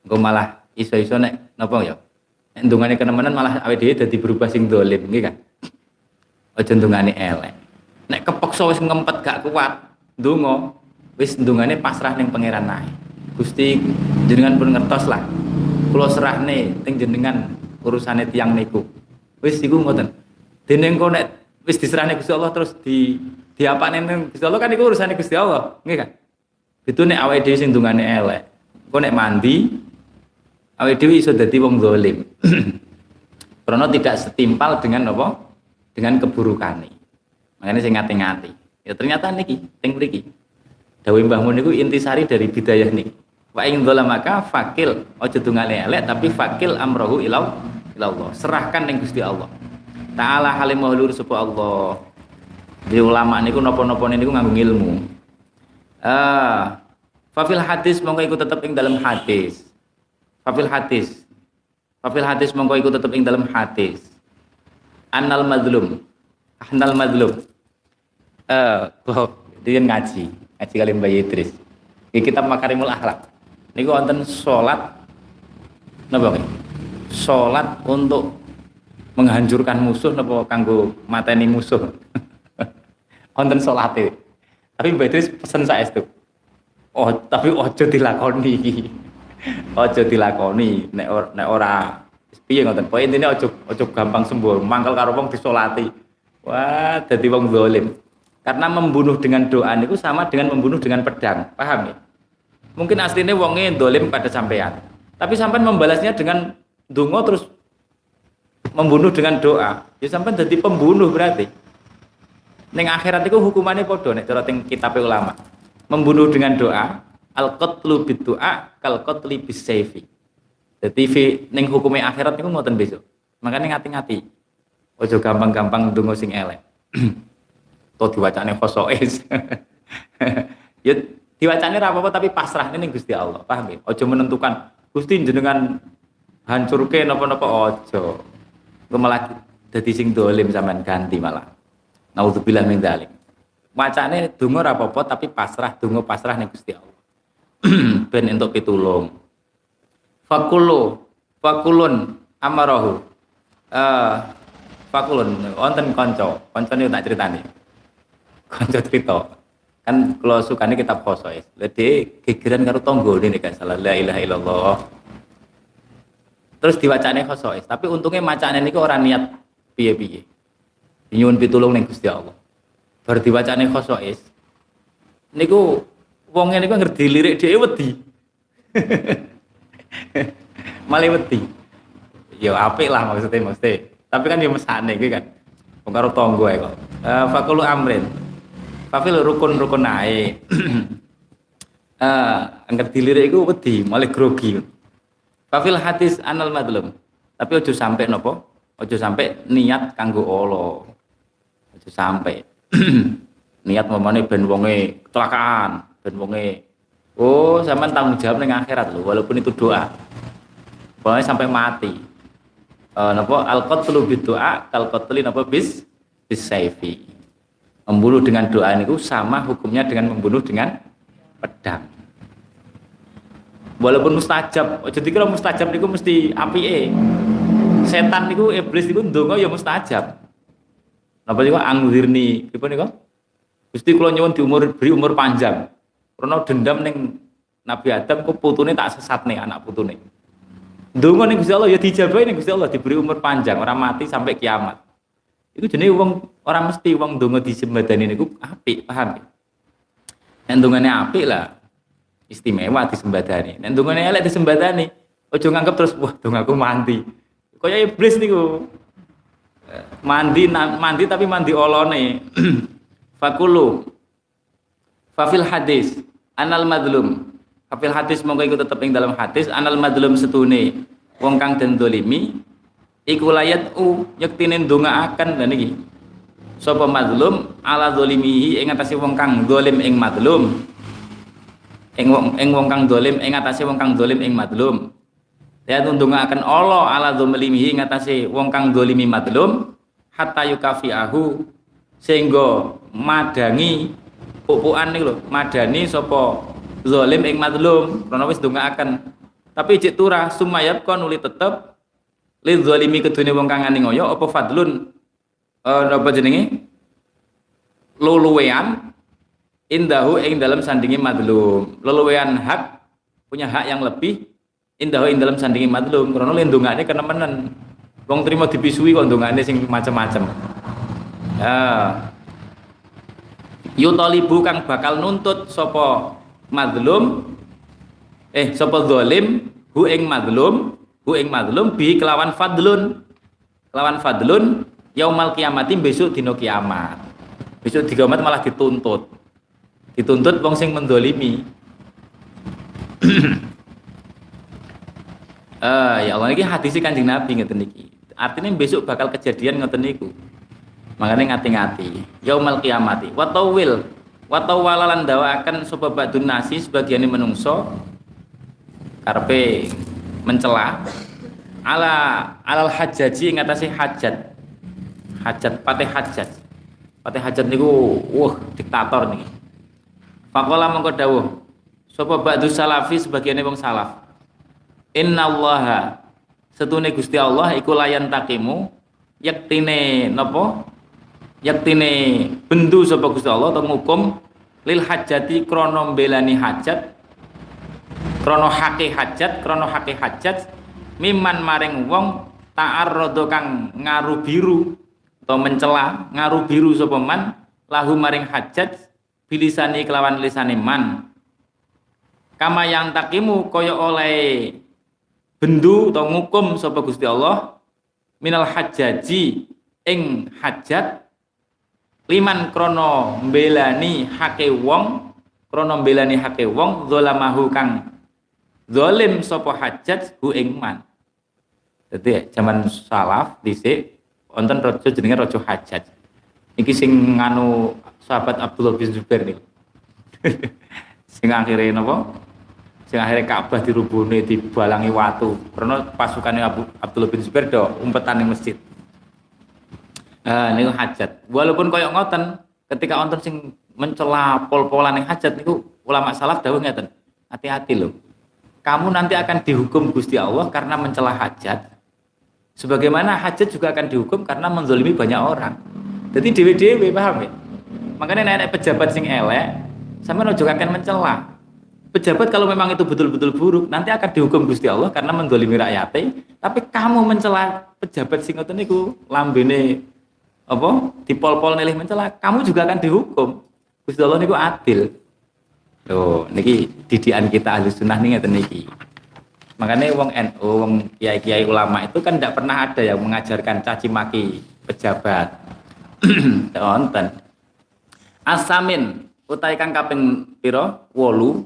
Speaker 1: Engko malah iso-iso nek napa ya? Nek kenemenan malah dhewe dadi berubah sing dolim, nggih kan? Aja ndongane elek. Nek kepeksa wis ngempet gak kuat ndonga wis ndongane pasrah ning pangeran nae Gusti jenengan pun ngertos lah. Kula serahne teng jenengan urusane tiang niku. Wis iku ngoten. Dene engko nek wis diserahne Gusti Allah terus di diapane ning Gusti Allah kan iku urusane Gusti Allah. Nggih kan? Itu nek awake dhewe sing ndongane elek. Engko nek mandi awake dhewe iso dadi wong zalim. <clears throat> Karena tidak setimpal dengan apa dengan keburukane Makanya saya ngati-ngati. Ya ternyata niki, teng mriki. Dawuh Mbah Mun niku intisari dari bidayah niki. Wa ing maka fakil ojo tungale elek tapi fakil amrohu ilau ilallah. Serahkan ning Gusti Allah. Ta'ala halim maulur sapa Allah. Di ulama niku napa-napa niku nganggo ilmu. Ah, fafil hadis mongko iku tetep ing dalam hadis. Fafil hadis. Fafil hadis mongko iku tetep ing dalam hadis. Annal madlum. Annal madlum eh uh, dia ngaji, ngaji kali Mbak Idris. Di kitab Makarimul Akhlak. Niku wonten salat napa nggih? Salat untuk menghancurkan musuh napa kanggo mateni musuh. <laughs> wonten salate. Tapi Mbak Idris pesen saestu. Oh, tapi ojo dilakoni <laughs> ojo dilakoni nek or, nek ora piye ngoten. Pokoke intine ojo ojo gampang sembuh, mangkel karo wong disolati. Wah, dadi wong zalim. Karena membunuh dengan doa itu sama dengan membunuh dengan pedang. Paham ya? Mungkin aslinya wongnya dolim pada sampean. Tapi sampean membalasnya dengan dungo terus membunuh dengan doa. Ya sampean jadi pembunuh berarti. Neng akhirat itu hukumannya podo nek cara kitab ulama. Membunuh dengan doa, al qatlu bid doa, kal qatli bis. Jadi neng hukumnya akhirat itu ngoten besok. Makanya ngati-ngati. Ojo gampang-gampang dungo sing elek. <clears throat> to diwacane khosois <laughs> ya diwacane apa-apa tapi pasrah ini Gusti Allah. Paham ya ojo menentukan Gusti jenengan hancurke napa-napa ojo engko malah dadi sing dolim sampean ganti malah. Naudzubillah min dzalik. Macane donga apa-apa tapi pasrah donga pasrah ning Gusti Allah. <clears throat> Ben entuk pitulung fakulu fakulun amarahu. Uh, fakulun wonten kanca. Kancane tak critani. Kanca cerita kan kalau sukanya kitab khosois jadi gegeran karo tonggo ini kan salah. La ilaha illallah. Terus diwacane khosois tapi untungnya macane niku orang niat piye-piye. Nyuwun pitulung ning Gusti Allah. Bar diwacane khosois niku wong niku ngerti lirik dhewe wedi <laughs> <laughs> malah wedi ya apik lah maksudnya maksudnya tapi kan ya mesane gitu kan karo tonggo ae kok uh, fakulu amrin Fafil rukun-rukun naik. ah, angker dilirik iku wedi, malah grogi. Fafil hadis anal madlum. Tapi ojo sampai nopo? Ojo sampai niat kanggo Allah. Ojo sampai. niat mamane ben wonge kecelakaan, ben wonge oh sampean tanggung jawab ning akhirat lho, walaupun itu doa. Pokoknya sampai mati. Uh, napa? Al qatlu bid doa kal qatli napa? Bis bis saifi. Membunuh dengan doa itu sama hukumnya dengan membunuh dengan pedang. Walaupun mustajab jadi kalau mustajab itu mesti api setan itu iblis itu ndonga ya mustajab. Napa juga angzirni apa nih Gusti kalau nyuwun di umur beri umur panjang karena dendam neng Nabi Adam kok putune tak sesat nih anak putune ndonga nih Gusti Allah ya dijabahi nih Gusti Allah diberi umur panjang orang mati sampai kiamat itu jenis uang orang mesti uang dongo di sembadani niku api paham ya? Nek ndungane apik lah istimewa disembadani. Nek ndungane elek disembadani, ojo nganggep terus wah dongaku mandi. Kaya iblis niku. Mandi mandi tapi mandi olone. <clears throat> Fakulu Fafil hadis anal madlum. Fafil hadis monggo iku tetep ing dalam hadis anal madlum setune wong kang den dolimi iku layat u yektine ndongaaken lha niki. Sapa madlum ala zalimihi ing atase wong kang dolim ing madlum. Ing wong ing wong kang dolim ing atase wong kang dolim ing madlum. Ya ndongaaken Allah ala zalimihi ing atase wong kang dolimi madlum hatta yukafiahu sehingga madangi pupukan nih lho madani sapa zalim ing madlum krana wis ndongaaken. Tapi cek turah sumayab kon nuli tetep lil zalimi kedune wong kang ngani ngoyo apa fadlun? Eh apa jenenge? Luluwean indahu ing dalam sandingi madlum luluwean hak punya hak yang lebih indahu ing dalam sandingi madlum krana lindungane kenemenen wong terima dipisui kok ndongane sing macam-macam ya yutalibu kang bakal nuntut sopo madlum? Eh sopo zalim hu ing madlum? Hu ing madlum? Bi kelawan fadlun. Kelawan fadlun yaumal kiamati besok dino kiamat. Besok di kiamat malah dituntut. Dituntut wong sing mendolimi. Uh, <clears throat> ya Allah ini hadis kanjeng Nabi ngeten niki artinya besok bakal kejadian ngoten niku makanya ngati-ngati. Yaumal kiamati. Watawil. Watawalan dawa akan sapa ba'dun nasi sebagian menungso. Karpe mencela. Ala alal hajaji ngatasi hajat hajat pate hajat pate hajat niku wah diktator nih Fakola mengko dawuh sapa ba'du salafi sebagian wong salaf. Innallaha setune Gusti Allah iku layan takimu yaktine napa yaktine bendu sapa Gusti Allah atau ngukum lil hajati krono belani hajat krono hake hajat krono hake hajat miman maring wong ta'arrada kang ngaru biru atau mencela ngaru biru sapa man lahu maring hajat bilisani kelawan lisane man. Kama yang takimu kaya oleh bendu atau ngukum sapa Gusti Allah minal hajaji ing hajat liman krono belani hake wong krono belani hake wong zolamahu kang zolim sopo hajat hu ing man. Jadi zaman salaf dhisik wonten raja jenenge raja hajat. Iki sing nganu sahabat Abdullah bin Zubair nih <laughs> sing akhirnya napa? Sing akhirnya Ka'bah dirubuhne dibalangi watu. Karena pasukannya Abdullah bin Zubair do umpetan ning masjid Nah, niku hajat. Walaupun koyok ngoten, ketika wonten sing mencela pol-polan yang hajat niku ulama salaf dawuh ngeten. Hati-hati loh. Kamu nanti akan dihukum Gusti Allah karena mencela hajat. Sebagaimana hajat juga akan dihukum karena menzolimi banyak orang. Jadi dewe-dewe paham ya? Makanya nenek pejabat sing elek sama juga akan mencela. Pejabat kalau memang itu betul-betul buruk, nanti akan dihukum Gusti Allah karena mendolimi rakyatnya. Tapi kamu mencela pejabat sing ngoten niku lambene apa? Dipol-pol nilih mencela kamu juga akan dihukum. Gusti Allah niku adil. Tuh niki didikan kita ahli sunnah nih ngeten niki. Makanya wong NU wong kiai kiai ulama itu kan tidak pernah ada yang mengajarkan caci maki pejabat. <clears throat> Wonten. Asamin utai kang kaping piro? Wolu.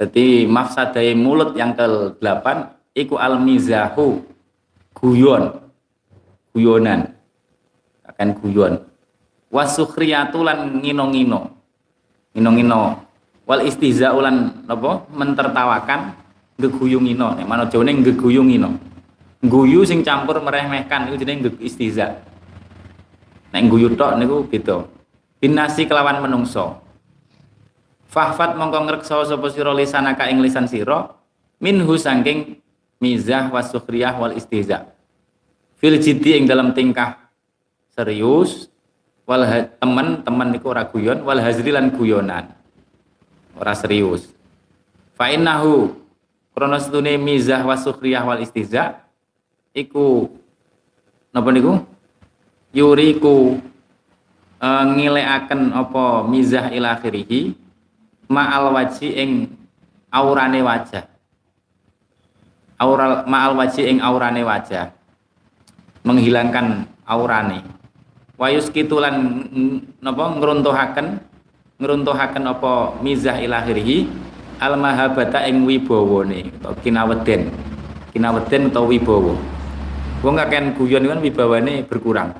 Speaker 1: Jadi mafsadai mulut yang ke-8 iku al mizahu guyon. Guyonan kan guyon. Wasukriyatu lan ngino-ngino. Ngino-ngino. Wal istihza ulan mentertawakan geguyung ngino. Nek mana jane geguyung ngino. Guyu sing campur meremehkan itu jenenge istihza nek guyu tok niku beda. Binasi kelawan menungso. Fahfat mongko ngreksa sapa sira lisanaka ing lisan sira minhu saking mizah wasukhriyah wal istihza fil jiddi ing dalam tingkah serius? Wal teman teman niku ora guyon wal hazri lan guyonan. Ora serius. Fa innahu krana mizah wa sukhriyah wal istihza iku napa niku? Yuriku uh, ngilekaken apa mizah ila akhirih ma'al waji ing aurane wajah. Aural ma'al waji ing aurane wajah. Menghilangkan aurane wayus kitulan napa ngruntuhaken ngruntuhaken apa mizah ilahirihi al mahabata ing wibawane utawa kinaweden. Kinaweden utawa wibawa. Wong kakean guyon kan wibawane berkurang.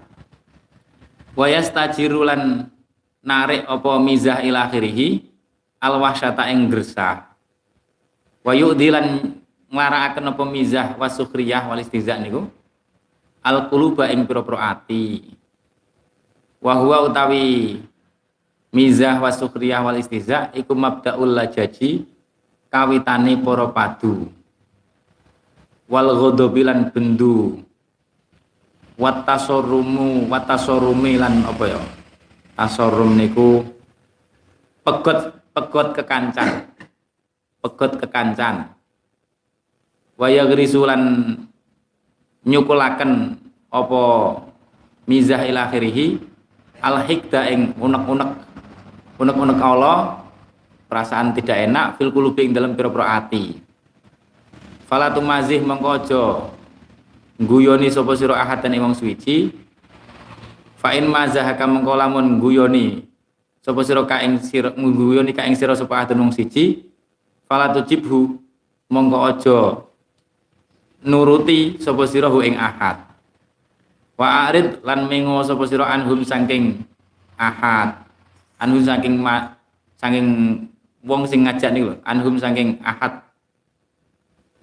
Speaker 1: Wayas tajirulan narik apa mizah ilahirihi al wahsyata ing gresah wa yu'dilan nglarakaken apa mizah wasukhriyah wal istihza niku al quluba ing pira-pira ati wa huwa utawi mizah wa sukhriyah wal istihza iku mabdaul lajaji kawitane para padu. Wal ghadabilan bendu. Wat tasorrumu wat tasorrumi lan apa ya? Tasorrum niku pegot pegot kekancan. Pegot kekancan. Waya grisulan nyukulaken apa mizah ila akhirih al hikda ing unek-unek unek-unek Allah perasaan tidak enak fil kulubi ing dalam pira-pira ati. Fala tumazih mengko aja guyoni sapa sira ahadan ing wong suci. Fa in mazahaka mengko lamun guyoni sapa sira ka ing sira guyoni ka ing sira sapa ahadan wong siji fala tujibhu mongko aja nuruti sira ing ahad wa arid lan mengo sapa sira anhum saking ahad. Anhum saking ma, saking wong sing ngajak niku anhum saking ahad.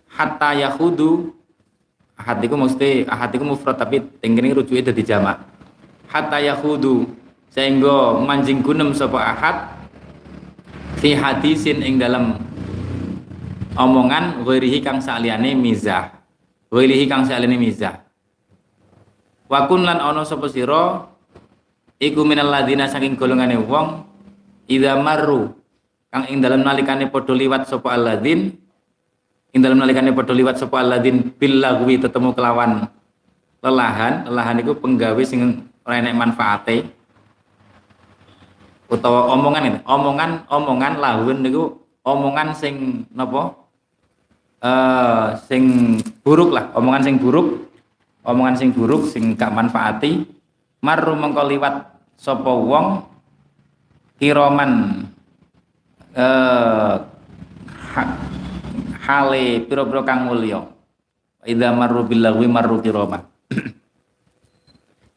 Speaker 1: Hatta yahudu ahad iku mesti ahad iku mufrad tapi tengene rujuke dadi jamak. Hatta yahudu sehingga manjing gunem sapa ahad fi hadisin ing dalam omongan ghairihi kang saliyane mizah. Ghairihi kang saliyane mizah Wakun lan ono sapa sira? Iku minal ladina saking golongane wong idza marru kang ing dalem nalikane padha liwat sapa alladzin ing dalem nalikane padha liwat sapa alladzin bil lagwi tetemu kelawan lelahan. Lelahan iku penggawe sing ora enek manfaate. Utawa omongan ini omongan omongan lahun niku omongan sing napa? Eh uh, sing buruk lah omongan sing buruk omongan sing buruk sing gak manfaati marru mengko liwat sapa wong kiroman eh ha, hale pira-pira kang mulya. Idza marru billahi marru kirama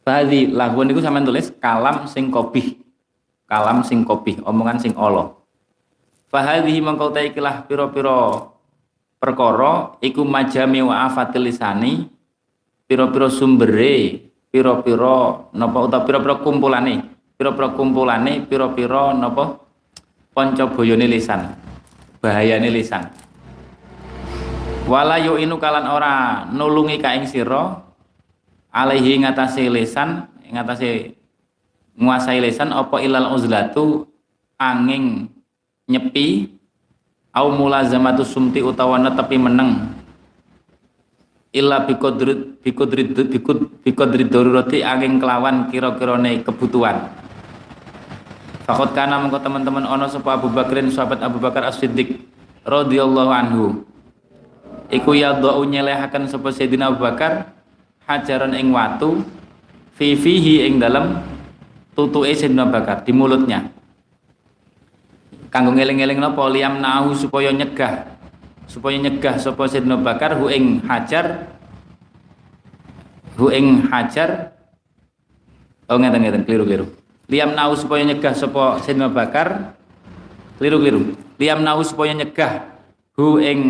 Speaker 1: Tadi lagu niku sampean tulis kalam sing kopih kalam sing kopih omongan sing Allah Fahadhihi mengkau taikilah piro-piro perkara iku majami wa afatil lisani piro-piro sumbere piro-piro napa utawa piro-piro kumpulane. Piro-piro kumpulane piro-piro napa panca boyone lisan bahayane lisan. Wala inu kalan ora nulungi ka ing sira alaihi ngatasi lisan ngatasi nguasai lisan apa ilal uzlatu angin nyepi au mulazamatu sumti utawa netepi meneng illa bikodrit bikod bikodrit darurati angin kelawan kira-kirane kebutuhan. Fakot kana mengko teman-teman ono sapa Abu Bakrin sahabat Abu Bakar As-Siddiq radhiyallahu anhu. Iku ya do'u nyelehaken sapa Sayyidina Abu Bakar hajaran ing watu fi fihi ing dalam tutuke Sayyidina Abu Bakar di mulutnya. Kanggo ngeling-eling napa? Liam nahu supaya nyegah supaya nyegah sapa Sayyidina Bakar hu ing hajar hu ing hajar. Oh ngeten ngeten keliru-keliru. Liam nau supaya nyegah sapa Sayyidina Bakar keliru-keliru. Liam nau supaya nyegah hu ing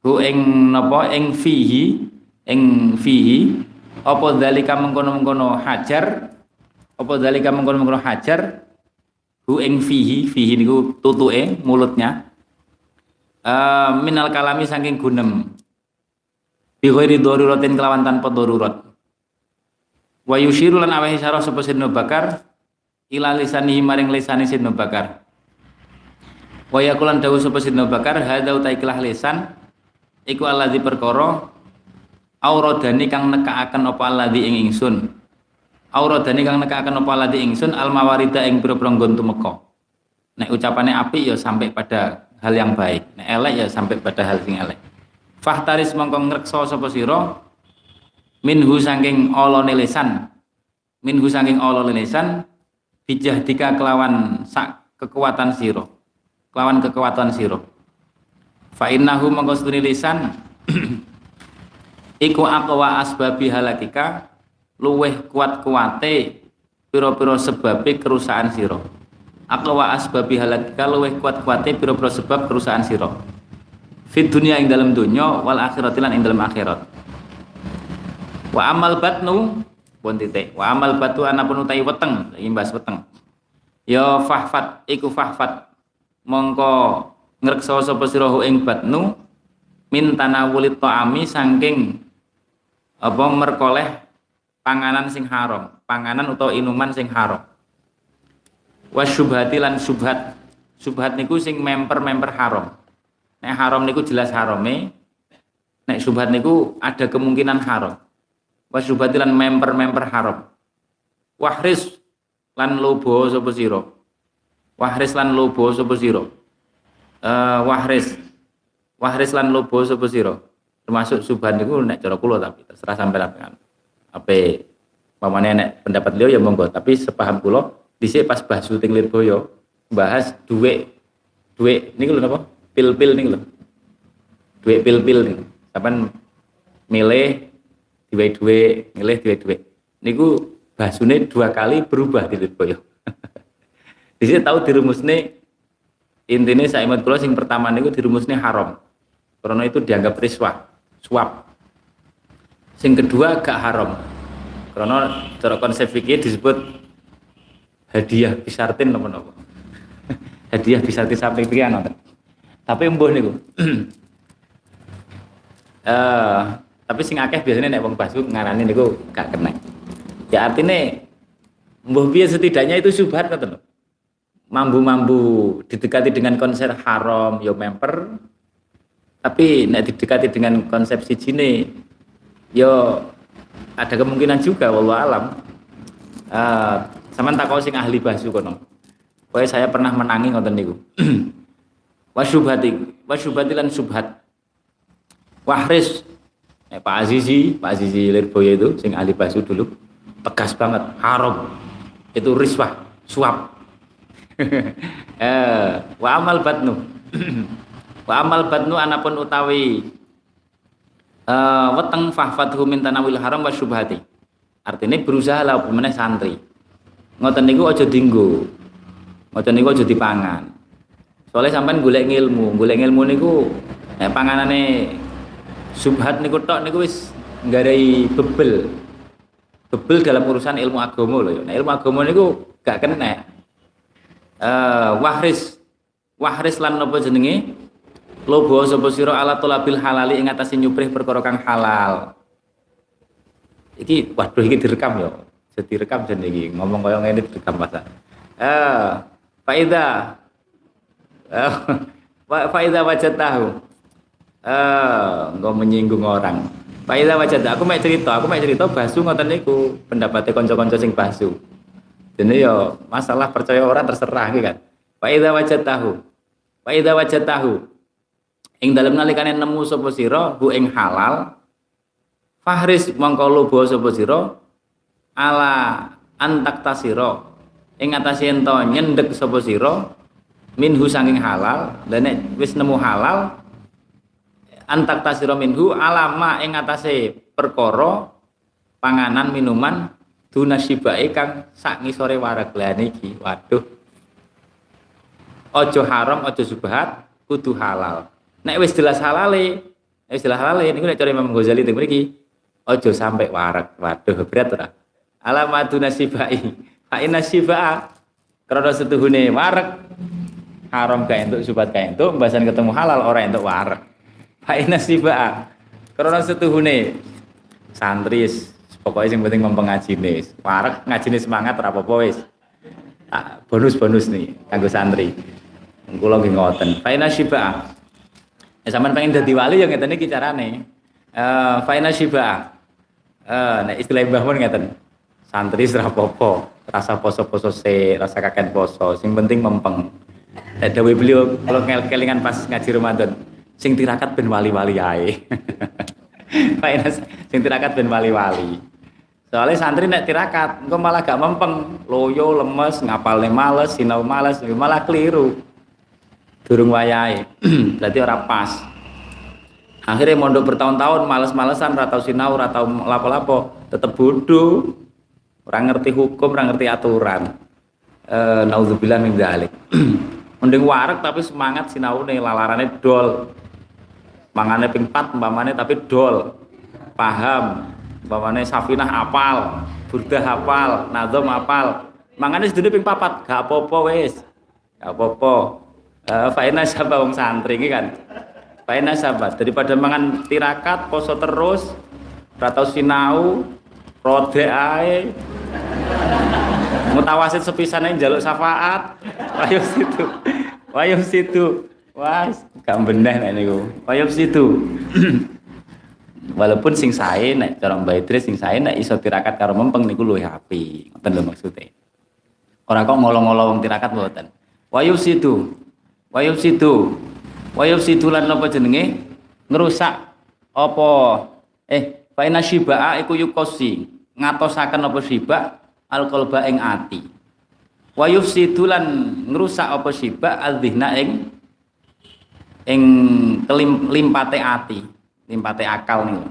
Speaker 1: hu ing napa? Ing fihi ing fihi. Apa dalika mengkono-mengkono hajar? Apa dalika mengkono-mengkono hajar? Hu ing fihi fihi niku tutuke mulutnya uh, minal kalami saking gunem. Bi ghairi daruratin kelawan tanpa darurat wa yushiru lan awahi sarah sapa Sidna Bakar ila lisanihi maring lisani Sidna Bakar. Wa yakulan dawuh sapa Sidna Bakar hadza uta ikhlas lisan iku alladzi perkara auradani kang nekaaken apa alladzi ing ingsun. Auradani kang nekaaken apa alladzi ingsun al mawarida ing pira-pira nggon tumeka. Nek ucapannya api ya sampai pada hal yang baik. Nek elek ya sampai pada hal sing elek. Fahtaris mongko ngrekso sapa sira? Minhu saking olone lisan minhu saking olone lisan bijahdika kelawan sak kekuatan sira. Kelawan kekuatan sira. Fa innahu mongko lisan <clears throat> iku aqwa asbabi halakika luweh kuat kuate piro-piro sebabe kerusakan sira aqwa asbabi halakika luweh kuat kuate piro-piro sebab kerusakan sira fit dunia ing dalam dunya wal akhirati lan ing dalam akhirat. Wa amal batnu pun titik. Wa amal batu anapun utai weteng imbas weteng. Ya fahfat iku fahfat. Mongko ngreksa sapa sira ing batnu min tanawulit ta'ami saking apa merkoleh panganan sing haram, panganan atau inuman sing haram. Was syubhati lan subhat. Subhat niku sing memper-memper haram. Nek haram niku jelas harame. Nek subhat niku ada kemungkinan haram. Was syubhati lan memper-memper haram. Wahris lan lobo sapa sira. Wahris lan lobo sapa sira. Uh, wahris wahris lan lobo sapa sira. Termasuk subhan niku nek cara kula tapi terserah sampai apa apa pamane nek pendapat beliau ya monggo tapi sepaham kula dhisik pas bahas syuting Lirboyo bahas duit duit niku lho napa? Pil-pil niku lho. Duit pil-pil niku. Sampean milih duit duit milih duit duit. Niku bahasune dua kali berubah di Lirboyo. <laughs> Di sini tahu dirumusne intinya saya ingat kula sing pertama niku dirumusne haram. Karena itu dianggap riswah suap. Sing kedua gak haram. Karena cara konsep fikih disebut hadiah bisartin napa-napa. <laughs> hadiah bisartin sampai pikiran nonton. Tapi mbuh niku. uh, <clears throat> tapi sing akeh biasanya nek wong basu ngarani niku gak kena. Ya artinya mbuh piye setidaknya itu subhat ngoten Mambu-mambu didekati dengan konsep haram ya memper tapi nek didekati dengan konsep sijine yo ada kemungkinan juga wallahu alam uh, sama tak sing ahli bahasa kono. Pokoknya saya pernah menangi ngoten niku. <clears throat> Wasyubhati wasyubhati lan subhat wahris eh, Pak Azizi Pak Azizi Lirboyo itu sing ahli bahasa dulu tegas banget haram. Itu riswah suap. <laughs> Eh, wa amal batnu. <clears throat> Wa amal batnu anapun utawi uh, weteng fahfathu min tanawil haram wa syubhati. Artinya berusaha lah pemenang santri. Ngoten niku aja dinggo. Ngoten niku aja dipangan. Soalnya sampean golek ilmu, golek ilmu niku nek panganane subhat niku tok niku wis nggarai bebel. Bebel dalam urusan ilmu agama loh ya. Nah, ilmu agama niku gak kena. Eh uh, wahris wahris lan napa jenenge lobo sapa sira ala tolabil halali ing atase nyuprih perkara kang halal iki waduh iki direkam yo. Jadi direkam jen iki. Ngomong kaya ngene direkam masa eh faida. Eh <laughs> faida wajah tahu eh enggak menyinggung orang. Faida wajah aku mau cerita aku mau cerita basu ngoten niku. Pendapatnya konco-konco sing basu. Jadi yo masalah percaya orang terserah gitu kan. Faida wajah tahu faida wajah tahu ing dalem nalikane nemu sapa sira hu ing halal fahris mongko lobo sapa sira? Ala antak tasira ing atase ento nyendek sapa sira? Minhu sanging halal. Dan nek wis nemu halal antak tasira minhu alama ing atase perkara panganan minuman dunasibae kang sak ngisore warak lan iki waduh. Ojo haram ojo subhat kudu halal. Nek wis jelas halale, wis jelas halale niku nek cara Imam Ghazali teng mriki aja sampai warak. Waduh berat ora. Alamatu nasibai. Fa inna sifa karena setuhune warak haram ka entuk subat ka entuk mbasan ketemu halal ora entuk warak. Fa inna sifa karena setuhune santri pokoknya yang penting mempengaji nih warak ngaji semangat ora apa-apa bonus-bonus nih kanggo santri kula nggih ngoten fa inna sifa Ya sampean pengen dadi wali ya ngeten iki carane. Eh uh, faina shiba. Nek istilah Mbah Mun ngeten. Santri apa-apa, rasa poso-poso se, rasa kakek poso, sing penting mempeng. Nek dawuh beliau kalau kelingan pas ngaji Ramadan, sing tirakat ben wali-wali ae. <laughs> Pak Inas sing tirakat ben wali-wali. Soalnya santri nek tirakat, engko malah gak mempeng, loyo, lemes, ngapalne males, sinau males, malah keliru. Durung wayahe. <clears throat> Berarti ora pas. Akhirnya mondok bertahun-tahun males-malesan, ratau sinau, ratau lapo-lapo, tetep bodoh. Orang ngerti hukum, orang ngerti aturan. Eh, naudzubillah min dzalik. <clears throat> mending warak tapi semangat sinaune lalarane dol. Mangane ping 4 umpamane tapi dol. Paham? Umpamane safinah apal burdah apal nazom apal. Mangane sedene ping papat gak apa-apa wis. Gak apa-apa. Uh, faina sapa wong santri iki kan faina sapa daripada mangan tirakat poso terus ratau sinau rode ae mutawasit aja jaluk syafaat. Wayo situ. Wayo situ. Wah gak bener nek niku. Wayo situ. Walaupun sing sae nek cara Mbak Idris sing sae nek iso tirakat karo mempeng niku luwih apik. Ngoten lho maksude ora kok ngolong-ngolong tirakat mboten. Wayo situ. Wayo situ wayo situ lan napa jenenge? Ngerusak apa? Eh fa inna shibaa iku yukosi. Ngatosaken apa shibaa alqalba ing ati. Wa yufsidu lan ngrusak apa siba adzihna ing ing kelim limpate ati. Limpate akal niku.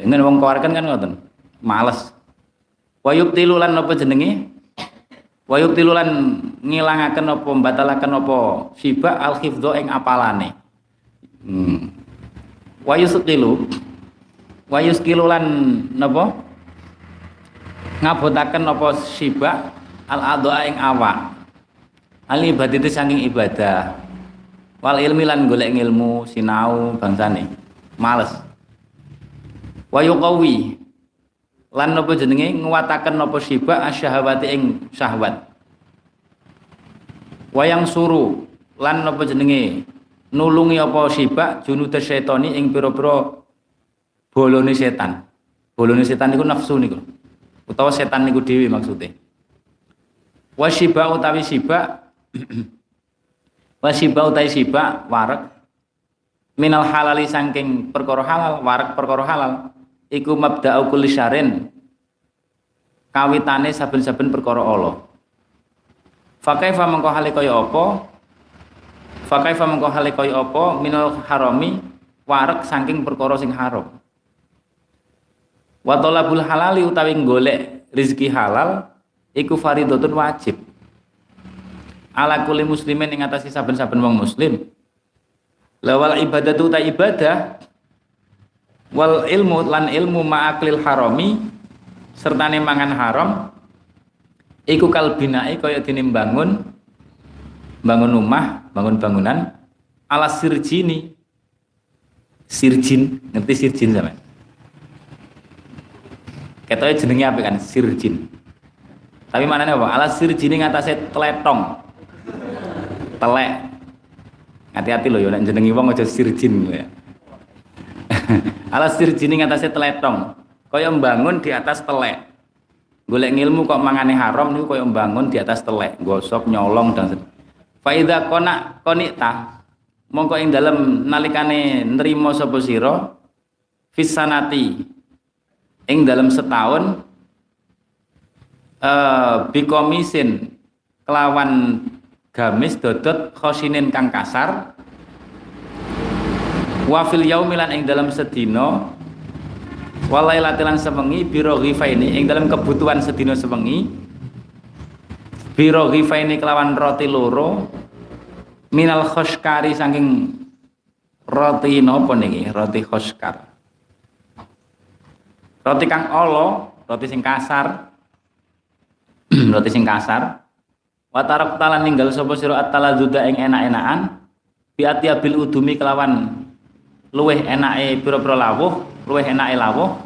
Speaker 1: Ingin wong kawarkan kan ngoten? Males. Wa yubtilu lan apa jenenge wa yubtilu lan ngilangaken apa batalaken apa? Siba al hifdho ing apalane. Hmm. wa yusqilu wa yusqilu lan napa? Ngabotaken apa sibak al adha ing awak. Al ibadati saking ibadah. Wal ilmi lan golek ilmu sinau bangsane. Males. Wa yuqawi lan napa jenenge? Nguwataken napa sibak asyahawati ing syahwat. Wayang suru. Lan napa jenenge? Nulungi apa sibak junuda syaitani ing pira-pira bolone setan. Bolone setan niku nafsu niku. Utawa setan niku dhewe maksude. Wasiba utawi siba <clears throat> wasiba utawi siba warak minal halali saking perkara halal warak perkara halal iku mabda'u kulli syarin kawitane saben-saben perkara Allah. Fakaifa mengko hale kaya apa? Fakaifa mengko hale kaya apa? Minal harami warak saking perkara sing haram. Wa talabul halali utawi golek rizki halal iku faridatun wajib. Ala kulli muslimin ing atase saben-saben wong muslim. Lawal ibadatu ta ibadah wal ilmu lan ilmu ma'aklil harami sertane mangan haram iku kalbinai kaya dene bangun bangun rumah bangun bangunan ala sirjini sirjin ngerti sirjin sampean Ketoknya jenenge apa kan? Sirjin. Tapi mana apa? Alas sirjin ini ngatasé teletong. Telek. Hati-hati loh ya jenengi wong aja sirjin ya. Alas sirjin ini ngatasé teletong. Kaya membangun di atas telek. Golek ngilmu kok mangane haram niku kaya membangun di atas telek, gosok nyolong dan Faida kona konita. Mongko ing dalam nalikane nrimo sapa sira? Fisanati ing dalam setahun uh, bikomisin kelawan gamis dodot khosinin kang kasar wafil yaumilan ing dalam sedino walai latilan semengi biro ini ing dalam kebutuhan sedino semengi biro ini kelawan roti loro minal khoskari saking roti nopo niki roti khoskar Roti kang olo, roti sing kasar. <clears throat> roti sing kasar. Watarok talan ninggal sapa sira at-taladzuda ing enak-enakan bi bil udumi kelawan luweh enake pira-pira lawuh, luweh enake lawuh.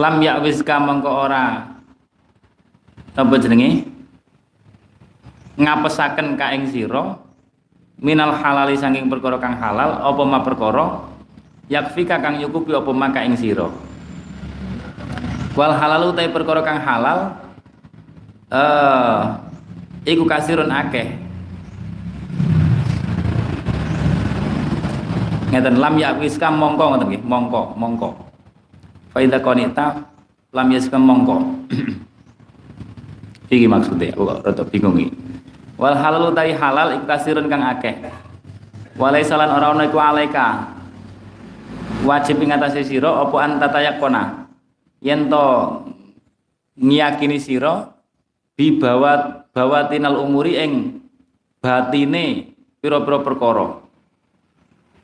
Speaker 1: Lam ya wis mengko ora apa jenenge? ngapesaken ka ing sira minal halali saking perkara kang halal apa ma perkara yakfika kang nyukupi apa maka ing sira wal halal utai perkara kang halal eh iku kasirun akeh ngeten lam yakwiska mongko ngoten nggih. Mongko mongko. Fa idza qanita lam yaska mongko. <clears throat> Iki maksudnya kok rada bingung iki. Wal halal utawi halal iku kasirun kang akeh. Walai salan ora ana iku alaika. Wajib ing atase sira apa antatayakona yen to ngiyakini sira bi bawat bawatinal umuri ing batine pira-pira perkara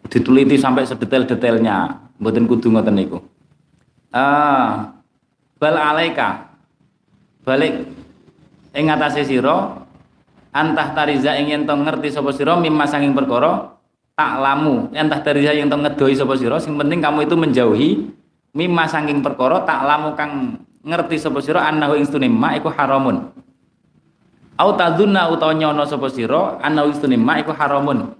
Speaker 1: dituliti sampai sedetail-detailnya. Mboten kudu ngoten niku. Ah bal alaika. Balik ing atase sira antah tariza ing yen ngerti sapa sira mimma sanging perkara tak lamu entah tariza yang to ngedoi sapa sira sing penting kamu itu menjauhi. Mimma sanging perkara tak lamu kang ngerti sapa sira annahu ing ma iku haramun. Au tadzunna utawa nyono sapa sira annahu ing ma iku haramun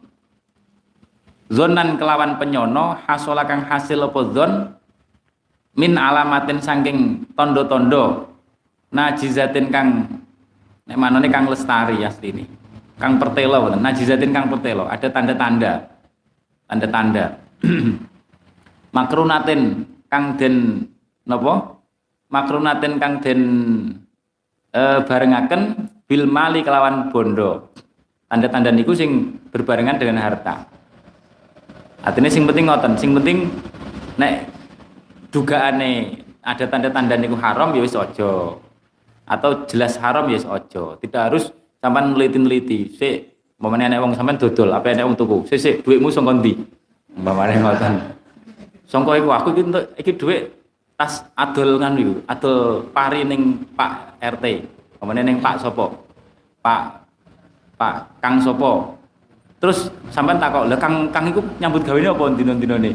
Speaker 1: zonan kelawan penyono hasola kang hasil apa zon? Min alamatin sangking tondo-tondo najizatin kang nek manane kang lestari asline kang pertelo najizatin kang pertelo. Ada tanda-tanda. Tanda-tanda. <clears throat> Makrunatin kang den napa makrunatin kang den e, barengaken bil mali kelawan bondo. Tanda-tanda niku sing berbarengan dengan harta artinya sing penting ngoten sing penting nek dugaane ada tanda-tanda niku haram ya wis aja. Atau jelas haram ya wis aja. Tidak harus sampean neliti-neliti. Sik, umpamane nek wong sampean dodol, apa nek wong tuku. Sik sik dhuwitmu sangka ndi? Umpamane ngoten. Sangka iku aku iki entuk iki dhuwit tas adol kan iku, adol pari ning Pak RT. Umpamane ning Pak sapa? Pak Pak Kang sapa? Terus sampean takok, "Lah Kang Kang iku nyambut gawene apa dina-dinane?"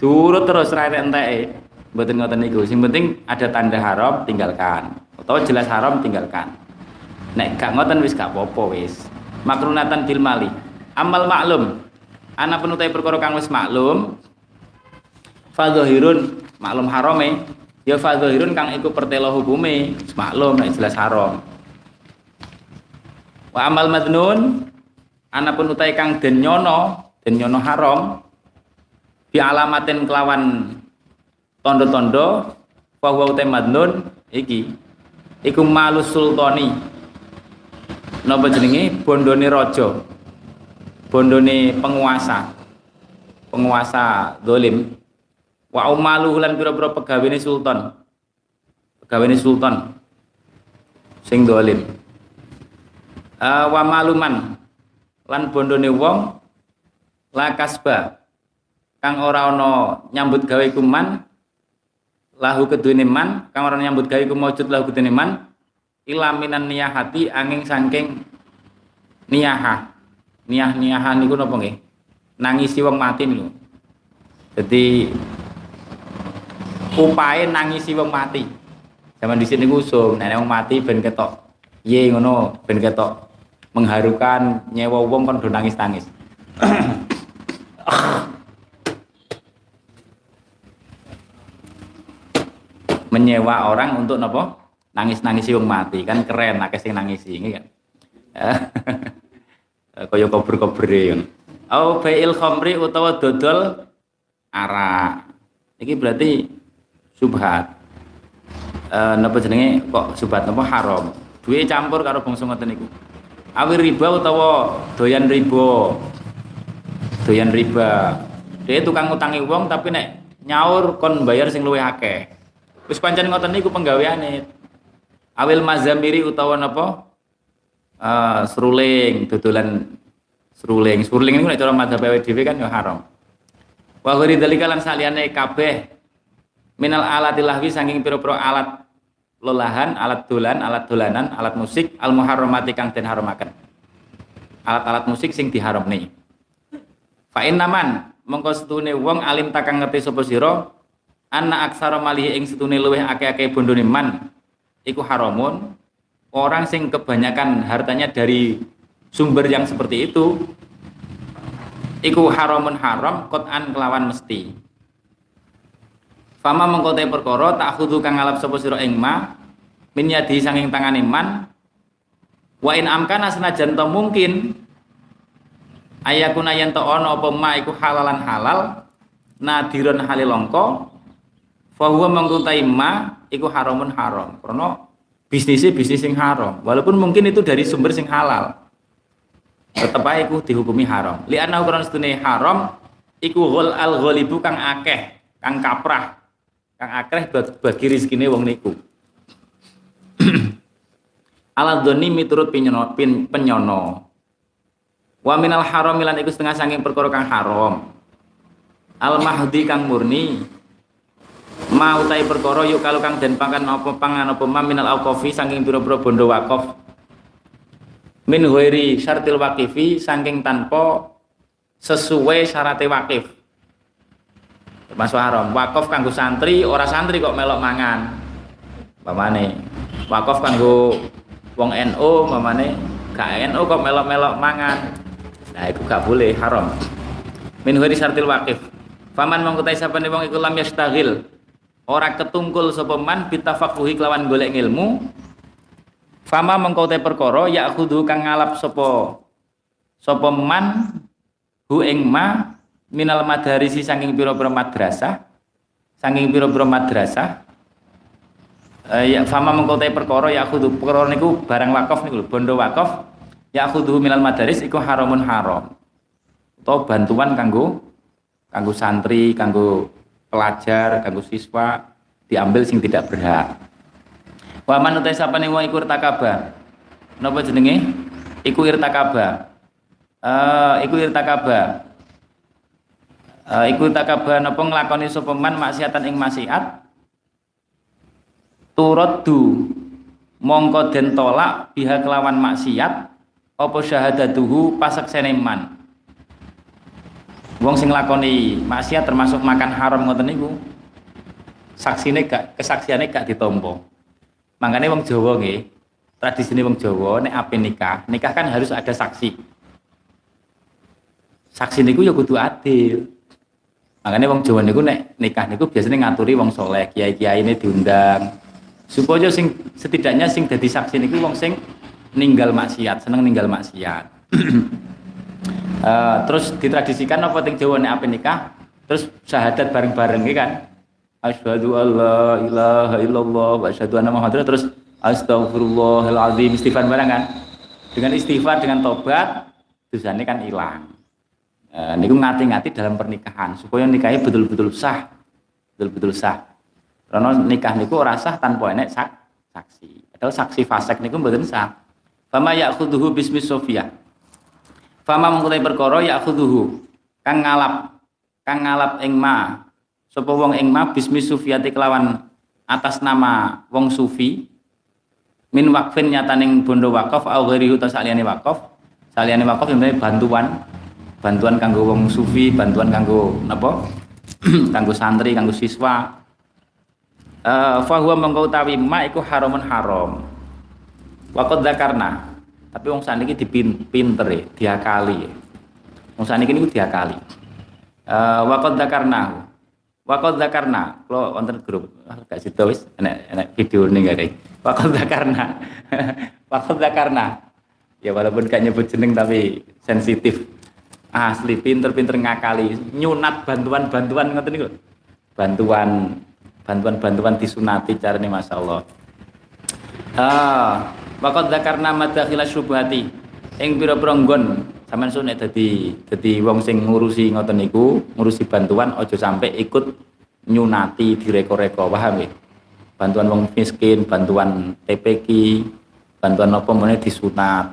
Speaker 1: Turut terus rai enteke. Mboten ngoten niku. Sing penting ada tanda haram tinggalkan. Atau jelas haram tinggalkan. Nek gak ngoten wis gak apa-apa wis. Makrunatan bil mali. Amal maklum. Ana penutai perkara kang wis maklum. Fadzahirun maklum harame. Ya fadzahirun kang iku pertelo hukume. Maklum nek jelas haram. Wa amal madnun ana penutai kang den nyono, den nyono haram bi alamatin kelawan tondo-tondo bahwa utai madnun iki iku malus sultani napa jenenge? Bondone raja. Bondone penguasa. Penguasa dolim. Wa umalu lan pira-pira pegawene sultan. Pegawene sultan sing dolim. Uh, wa maluman lan bondone wong la kasba kang ora ana nyambut gawe kuman lahu kedune man. Kang ora nyambut gawe ku maujud lahu kedune man. Ilaminan niyahati angin saking niyaha niyah niyaha niku napa nggih? Nangisi wong mati niku. Jadi upae nangisi wong mati. Zaman di sini usum nenek wong mati ben ketok. Ye ngono ben ketok mengharukan nyewa wong kon do nangis-nangis. <coughs> Menyewa orang untuk nopo? Nangis-nangis wong mati. Kan keren akeh sing nangisi ini kan? <laughs> Kaya kober-kobere kan? Au bai'il khamri utawa dodol arak. Iki berarti subhat. Eh napa jenenge? Kok subhat napa haram. Duwe campur karo bangsa ngoten niku awi riba utawa doyan riba doyan riba dia tukang ngutangi wong tapi nek nyaur kon bayar sing luwih akeh Wis pancen ngoten niku penggaweane. Awil mazamiri utawa napa? Uh, seruling, dodolan seruling. Seruling niku nek cara madzhab dhewe kan ya haram. Wa ghairi dzalika lan saliyane kabeh minal alatil lahwi saking pira-pira alat lelahan, alat dolan, alat dolanan, alat musik al muharramati kang den haramaken. Alat-alat musik sing diharamne. Fa innaman mongko setune wong alim takang ngerti sapa sira aksara malih ing setune luweh akeh-akeh bondone man iku haramun orang sing kebanyakan hartanya dari sumber yang seperti itu iku haramun haram kotan kelawan mesti Fama mengkotai perkara tak khudu kang ngalap sapa sira ing ma sanging tangane man wa in amkana senajan to mungkin ayakuna yen to ana apa ma iku halalan halal nadiron halilongko fa huwa mangkutai ma iku haramun haram. Karena bisnisnya bisnis sing haram walaupun mungkin itu dari sumber sing halal tetep ae iku dihukumi haram. Li ana ukuran haram iku ghul al ghalibu kang akeh kang kaprah kang akeh bagi rezekine wong niku. <clears throat> Ala dhoni miturut penyono pin, penyono. Wa minal haram milan iku setengah saking perkara kang haram. Al mahdi kang murni mau tai perkara yuk kalau kang den pangan apa pangan apa ma minal auqafi saking pira-pira bondo wakaf. Min ghairi syartil waqifi saking tanpa sesuai syarat wakif termasuk haram wakaf kanggo santri ora santri kok melok mangan. Pamane wakaf kanggo wong NU mamane gak NU kok melok-melok mangan. Nah itu gak boleh haram. Min hari sartil wakif faman mongkutai sapa wong iku lam yastaghil. Ora ketungkul sapa man bitafaquhi kelawan golek ilmu fama mengkau te perkara ya kang ngalap sapa sapa man hu ing ma minal madarisi saking pira-pira madrasah saking pira-pira madrasah Eh, ya fama mengkotai perkara ya kudu perkara niku barang wakaf niku bondo wakaf ya kudu milal madaris iku haramun haram. Atau bantuan kanggo kanggo santri kanggo pelajar kanggo siswa diambil sing tidak berhak. Wa man utai sapa wong iku irtakaba. Napa jenenge? Iku irtakaba. Uh, iku irtakaba uh, iku irtakaba napa nglakoni sapa man maksiatan ing maksiat? Turaddu mongko den tolak biha kelawan maksiat apa syahadatuhu pasaksene man? Wong sing lakoni maksiat termasuk makan haram ngoten niku saksine gak kesaksiane gak ditompo. Makanya wong Jawa nggih tradisine wong Jawa nek ape nikah nikah kan harus ada saksi. Saksi niku ya kudu adil makanya wong Jawa niku nek nikah niku biasanya ngaturi wong soleh kiai-kiai ini diundang supaya sing setidaknya sing dadi saksi niku wong sing ninggal maksiat, seneng ninggal maksiat. uh, <clears throat> terus ditradisikan apa ting Jawa nek nikah, terus syahadat bareng-bareng kan. Asyhadu alla ilaha illallah wa asyhadu anna Muhammadar terus astagfirullahalazim istighfar bareng kan. Dengan istighfar dengan tobat dosanya kan hilang. Uh, niku ngati-ngati dalam pernikahan supaya nikahnya betul-betul sah. Betul-betul sah. Karena nikah niku ora sah tanpa enek sak, saksi. Padahal saksi fasek niku mboten sah. Fama ya'khudhuhu bismi Sofia. Fama mengkutai perkara ya'khudhuhu kang ngalap kang ngalap ing ma wong ing ma bismi sufiati kelawan atas nama wong sufi min wakfin nyataning bondo wakaf au ghairihu ta saliyane wakaf saliyane wakaf sebenarnya bantuan bantuan kanggo wong sufi bantuan kanggo napa? <clears throat> Kanggo santri kanggo siswa. Uh, fahuwa mengkau tawi ma iku haramun haram. Wakot zakarna tapi wong saniki dipinter ya diakali. Wong saniki niku diakali. Uh, wakot zakarna wakot zakarna kalau wonten grup ah, gak situ wis enek enek video ning gak wakot zakarna <laughs> wakot zakarna ya walaupun gak nyebut jeneng tapi sensitif asli pinter-pinter ngakali. Nyunat bantuan-bantuan ngoten niku? Bantuan bantuan-bantuan disunati Masya Allah. Ah wakot zakarna madakhila syubhati. Ing pira-pira nggon sampean sunek dadi dadi wong sing ngurusi ngoten niku ngurusi bantuan ojo sampai ikut nyunati direko-reko paham ya bantuan wong miskin bantuan TPK bantuan apa meneh disunat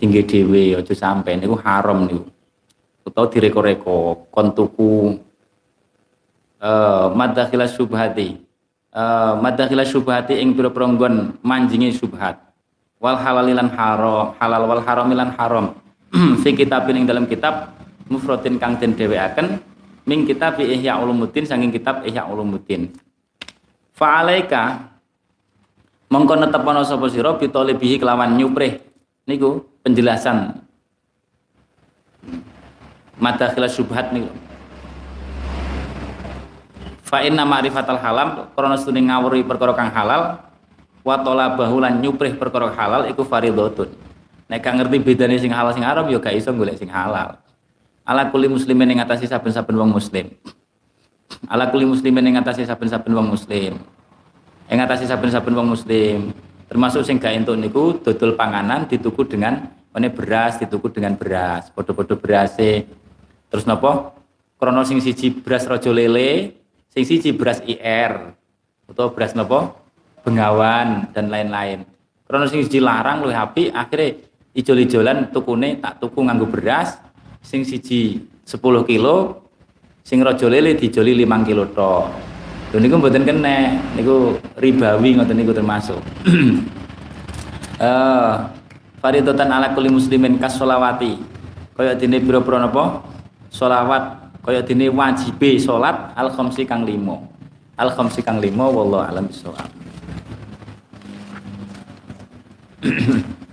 Speaker 1: tinggi dhewe ojo sampai niku haram niku utawa direko-reko. Kon tuku uh, madakhila subhati uh, madakhila subhati ing pira-pira nggon manjingi subhat wal halalilan haram halal wal haramilan haram. <clears throat> Fi kitab ing dalam kitab mufradin kang den dheweaken ming kitab Ihya Ulumuddin saking kitab Ihya Ulumuddin. Fa'alaika mongko netepono sapa sira bitolibihi kelawan nyuprih. Niku penjelasan madakhila subhat niku fa inna ma'rifatal halam krana sedune ngawuri perkara kang halal wa talabahu lan nyuprih perkara halal iku fardhatun nek gak ngerti bedane sing halal sing haram ya gak iso golek sing halal. Ala kulli muslimin ing atase saben-saben wong muslim. Ala kulli muslimin ing atase saben-saben wong muslim. Ing atase saben-saben wong muslim. Termasuk sing gak entuk niku dodol panganan dituku dengan ini beras dituku dengan beras. Podo-podo berase terus nopo krono sing siji beras rojo lele sing siji beras IR atau beras nopo bengawan dan lain-lain. Krono sing siji larang luwih api akhirnya ijol-ijolan tukune tak tuku nganggo beras sing siji 10 kilo sing raja lele dijoli 5 kilo tok. Lho niku mboten kena niku ribawi ngoten niku termasuk. <clears throat> Eh uh, faridatan ala kulli muslimin kas solawati kaya dene pira-pira napa solawat kaya dene wajibe salat al khamsi kang limo al khamsi kang limo wallahu alam bisawab <clears throat>